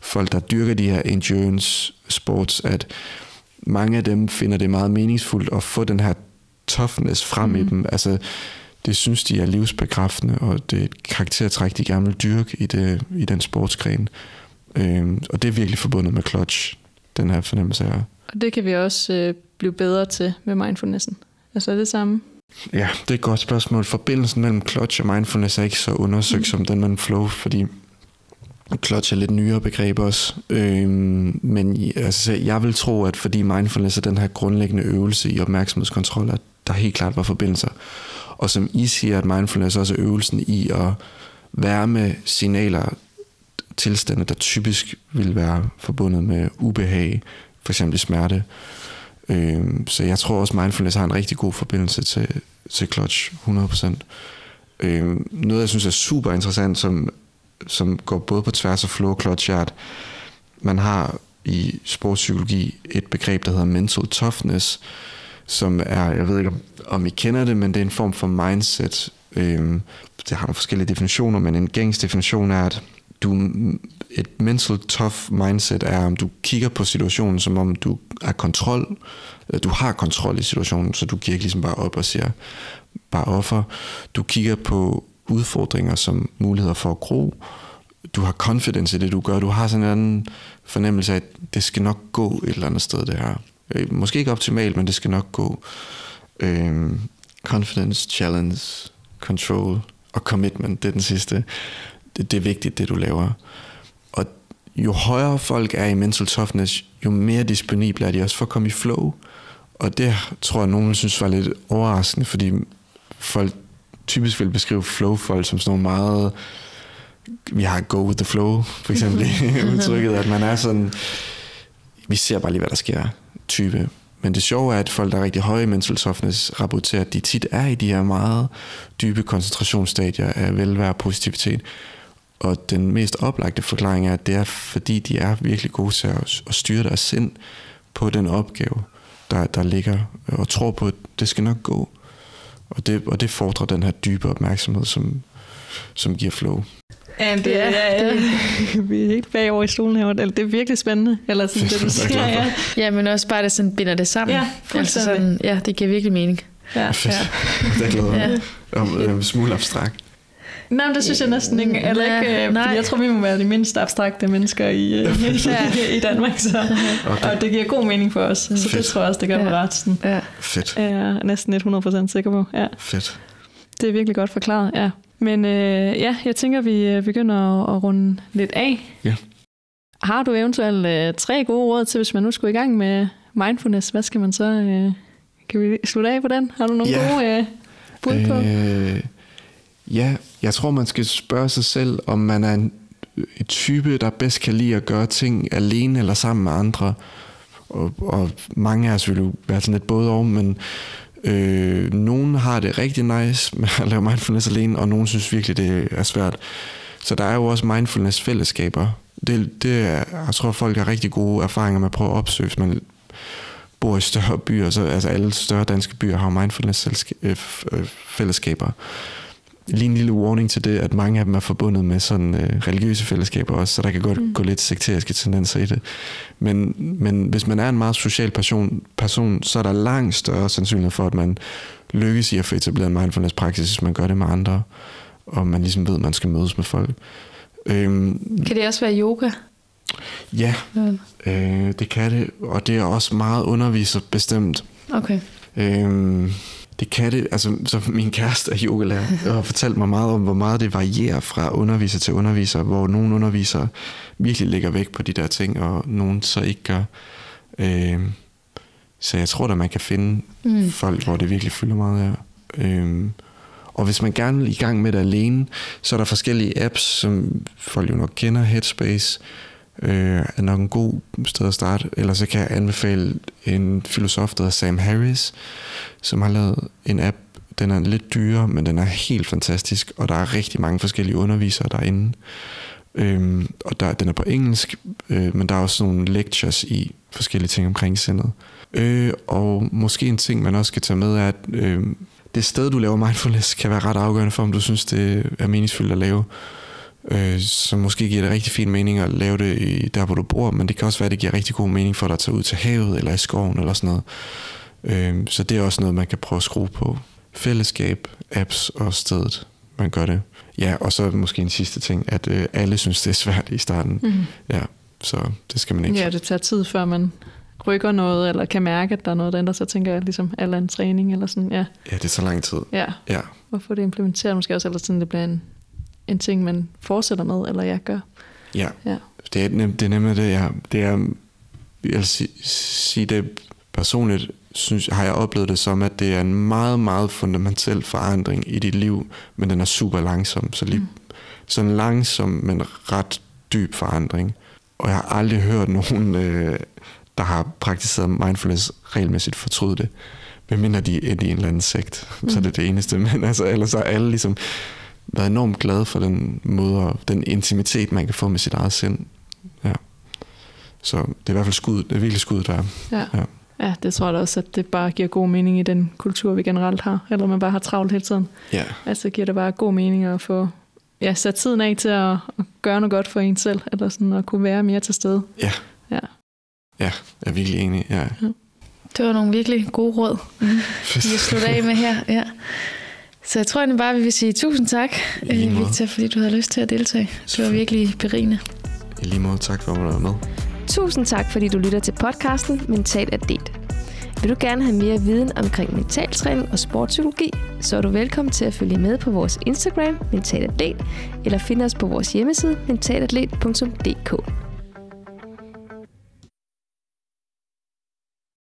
folk, der dyrker de her endurance sports, at mange af dem finder det meget meningsfuldt at få den her toughness frem mm. i Mhm. dem. Altså, det synes de er livsbekræftende, og det er et karaktertræk, de gerne vil dyrke i, det, i den sportsgren. Øhm, og det er virkelig forbundet med clutch, den her fornemmelse af. Og det kan vi også øh, blive bedre til med mindfulnessen. Altså er det samme? Ja, det er et godt spørgsmål. Forbindelsen mellem clutch og mindfulness er ikke så undersøgt mm. som den mellem flow, fordi clutch er lidt nyere begreb også. Øhm, men altså, jeg vil tro, at fordi mindfulness er den her grundlæggende øvelse i opmærksomhedskontrol, at der helt klart var forbindelser. Og som I siger, at mindfulness også er øvelsen i at være med signaler, tilstande, der typisk vil være forbundet med ubehag, for eksempel smerte. Øh, så jeg tror også, mindfulness har en rigtig god forbindelse til, til clutch, 100%. Øh, noget, jeg synes er super interessant, som, som går både på tværs af flow og clutch, er, at man har i sportspsykologi et begreb, der hedder mental toughness, som er, jeg ved ikke om I kender det, men det er en form for mindset. Øh, det har nogle forskellige definitioner, men en gængs definition er, at du, et mental tough mindset er, om du kigger på situationen, som om du er kontrol, øh, du har kontrol i situationen, så du giver ikke ligesom bare op og siger, bare offer. Du kigger på udfordringer som muligheder for at gro. Du har confidence i det, du gør. Du har sådan en anden fornemmelse af, at det skal nok gå et eller andet sted, det her. Øh, måske ikke optimalt, men det skal nok gå. Øhm, confidence, challenge, control og commitment, det er den sidste. Det, det er vigtigt, det du laver. Og jo højere folk er i mental toughness, jo mere disponible er de også for at komme i flow. Og det tror jeg, nogen synes var lidt overraskende, fordi folk typisk vil beskrive flow-folk som sådan nogle meget vi har go with the flow, for eksempel i udtrykket, at man er sådan, vi ser bare lige, hvad der sker, type. Men det sjove er, at folk, der er rigtig høje i mental toughness, rapporterer, at de tit er i de her meget dybe koncentrationsstadier af velvære og positivitet. Og den mest oplagte forklaring er, at det er, fordi de er virkelig gode til at, at styre deres sind på den opgave, der, der ligger, og tror på, at det skal nok gå. Og det, og det fordrer den her dybe opmærksomhed, som, som giver flow. Ja, det, ja, ja, det. vi er helt bagover i stolen her. Det er virkelig spændende. Eller sådan, det, du siger, ja. ja, men også bare det sådan binder det sammen. Ja, altså sådan, ja, det giver virkelig mening. Ja, Fedt. ja. det glæder mig. Ja. Om, øh, smule abstrakt. Nej, men det synes jeg næsten ikke. Eller ja, ikke øh, fordi jeg tror, vi må være de mindst abstrakte mennesker i, øh, ja. i Danmark. Så. Okay. Og det giver god mening for os. Så Fedt. det tror jeg også, det gør ja. ret. Sådan. Ja. Fedt. Jeg er næsten 100% sikker på. Ja. Fedt. Det er virkelig godt forklaret, ja. Men øh, ja, jeg tænker, vi øh, begynder at, at runde lidt af. Ja. Har du eventuelt øh, tre gode råd til, hvis man nu skulle i gang med mindfulness? Hvad skal man så... Øh, kan vi slutte af på den? Har du nogle ja. gode øh, bud på? Øh, ja, jeg tror, man skal spørge sig selv, om man er en, øh, et type, der bedst kan lide at gøre ting alene eller sammen med andre. Og, og mange af os vil jo være sådan lidt både over, men Øh, nogen har det rigtig nice med at lave mindfulness alene, og nogen synes virkelig, det er svært. Så der er jo også mindfulness-fællesskaber. Det, det er, jeg tror, folk har rigtig gode erfaringer med at prøve at opsøge, hvis man bor i større byer. Så, altså alle større danske byer har mindfulness-fællesskaber. Øh, øh, Lige en lille warning til det, at mange af dem er forbundet med sådan øh, religiøse fællesskaber også, så der kan godt mm. gå lidt sekteriske tendenser i det. Men, men hvis man er en meget social person, person, så er der langt større sandsynlighed for, at man lykkes i at få etableret en mindfulness-praksis, hvis man gør det med andre, og man ligesom ved, at man skal mødes med folk. Øhm, kan det også være yoga? Ja, ja. Øh, det kan det, og det er også meget underviserbestemt. Okay. Øhm, det kan det, altså så min kæreste er yogalærer, og har fortalt mig meget om, hvor meget det varierer fra underviser til underviser, hvor nogle undervisere virkelig lægger vægt på de der ting, og nogen så ikke gør. Øh, så jeg tror da, man kan finde mm. folk, hvor det virkelig fylder meget af. Øh, og hvis man gerne vil i gang med det alene, så er der forskellige apps, som folk jo nok kender, Headspace, øh, er nok en god sted at starte. Eller så kan jeg anbefale en filosof, der hedder Sam Harris, som har lavet en app. Den er lidt dyrere, men den er helt fantastisk, og der er rigtig mange forskellige undervisere derinde. Øhm, og der, den er på engelsk, øh, men der er også nogle lectures i forskellige ting omkring sindet. Øh, og måske en ting, man også skal tage med, er, at øh, det sted, du laver mindfulness, kan være ret afgørende for, om du synes, det er meningsfuldt at lave øh, så måske giver det rigtig fin mening at lave det i, der, hvor du bor, men det kan også være, at det giver rigtig god mening for dig at tage ud til havet eller i skoven eller sådan noget. Øh, så det er også noget, man kan prøve at skrue på. fællesskab, apps og stedet, man gør det. Ja, og så måske en sidste ting, at øh, alle synes, det er svært i starten. Mm. Ja, så det skal man ikke. Ja, det tager tid, før man rykker noget, eller kan mærke, at der er noget, der ændrer sig, tænker jeg, ligesom eller en træning, eller sådan, ja. Ja, det tager lang tid. Ja, Ja, og få det implementeret, måske også, eller sådan, det bliver en, en ting, man fortsætter med, eller jeg gør. ja. Ja. Det er, nem, det er nemlig det, jeg, det er, jeg vil sige, sige det personligt, synes, har jeg oplevet det som, at det er en meget, meget fundamental forandring i dit liv, men den er super langsom. Så lige, Mm. sådan langsom, men ret dyb forandring. Og jeg har aldrig hørt nogen, øh, der har praktiseret mindfulness regelmæssigt fortryde det. Medmindre de er i en eller anden sekt. Mm. Så er det det eneste. Men altså, ellers har alle ligesom været enormt glade for den måde, og den intimitet, man kan få med sit eget sind. Ja. Så det er i hvert fald skud, det er virkelig skud, der er. Ja. Ja. ja, det tror jeg da også, at det bare giver god mening i den kultur, vi generelt har. Eller man bare har travlt hele tiden. Ja, Altså giver det bare god mening at få ja, sat tiden af til at, at gøre noget godt for en selv, eller sådan at kunne være mere til stede. Ja. Ja. jeg er virkelig enig. Ja. Det var nogle virkelig gode råd, vi har sluttet af med her. Ja. Så jeg tror egentlig bare, vi vil sige tusind tak. Victor, fordi du havde lyst til at deltage. Det var virkelig berigende. I lige måde tak for, at du var med. Tusind tak, fordi du lytter til podcasten Mental Atlet. Vil du gerne have mere viden omkring mentaltræning og sportspsykologi, så er du velkommen til at følge med på vores Instagram, Mental Atlet, eller finde os på vores hjemmeside, mentalatlet.dk.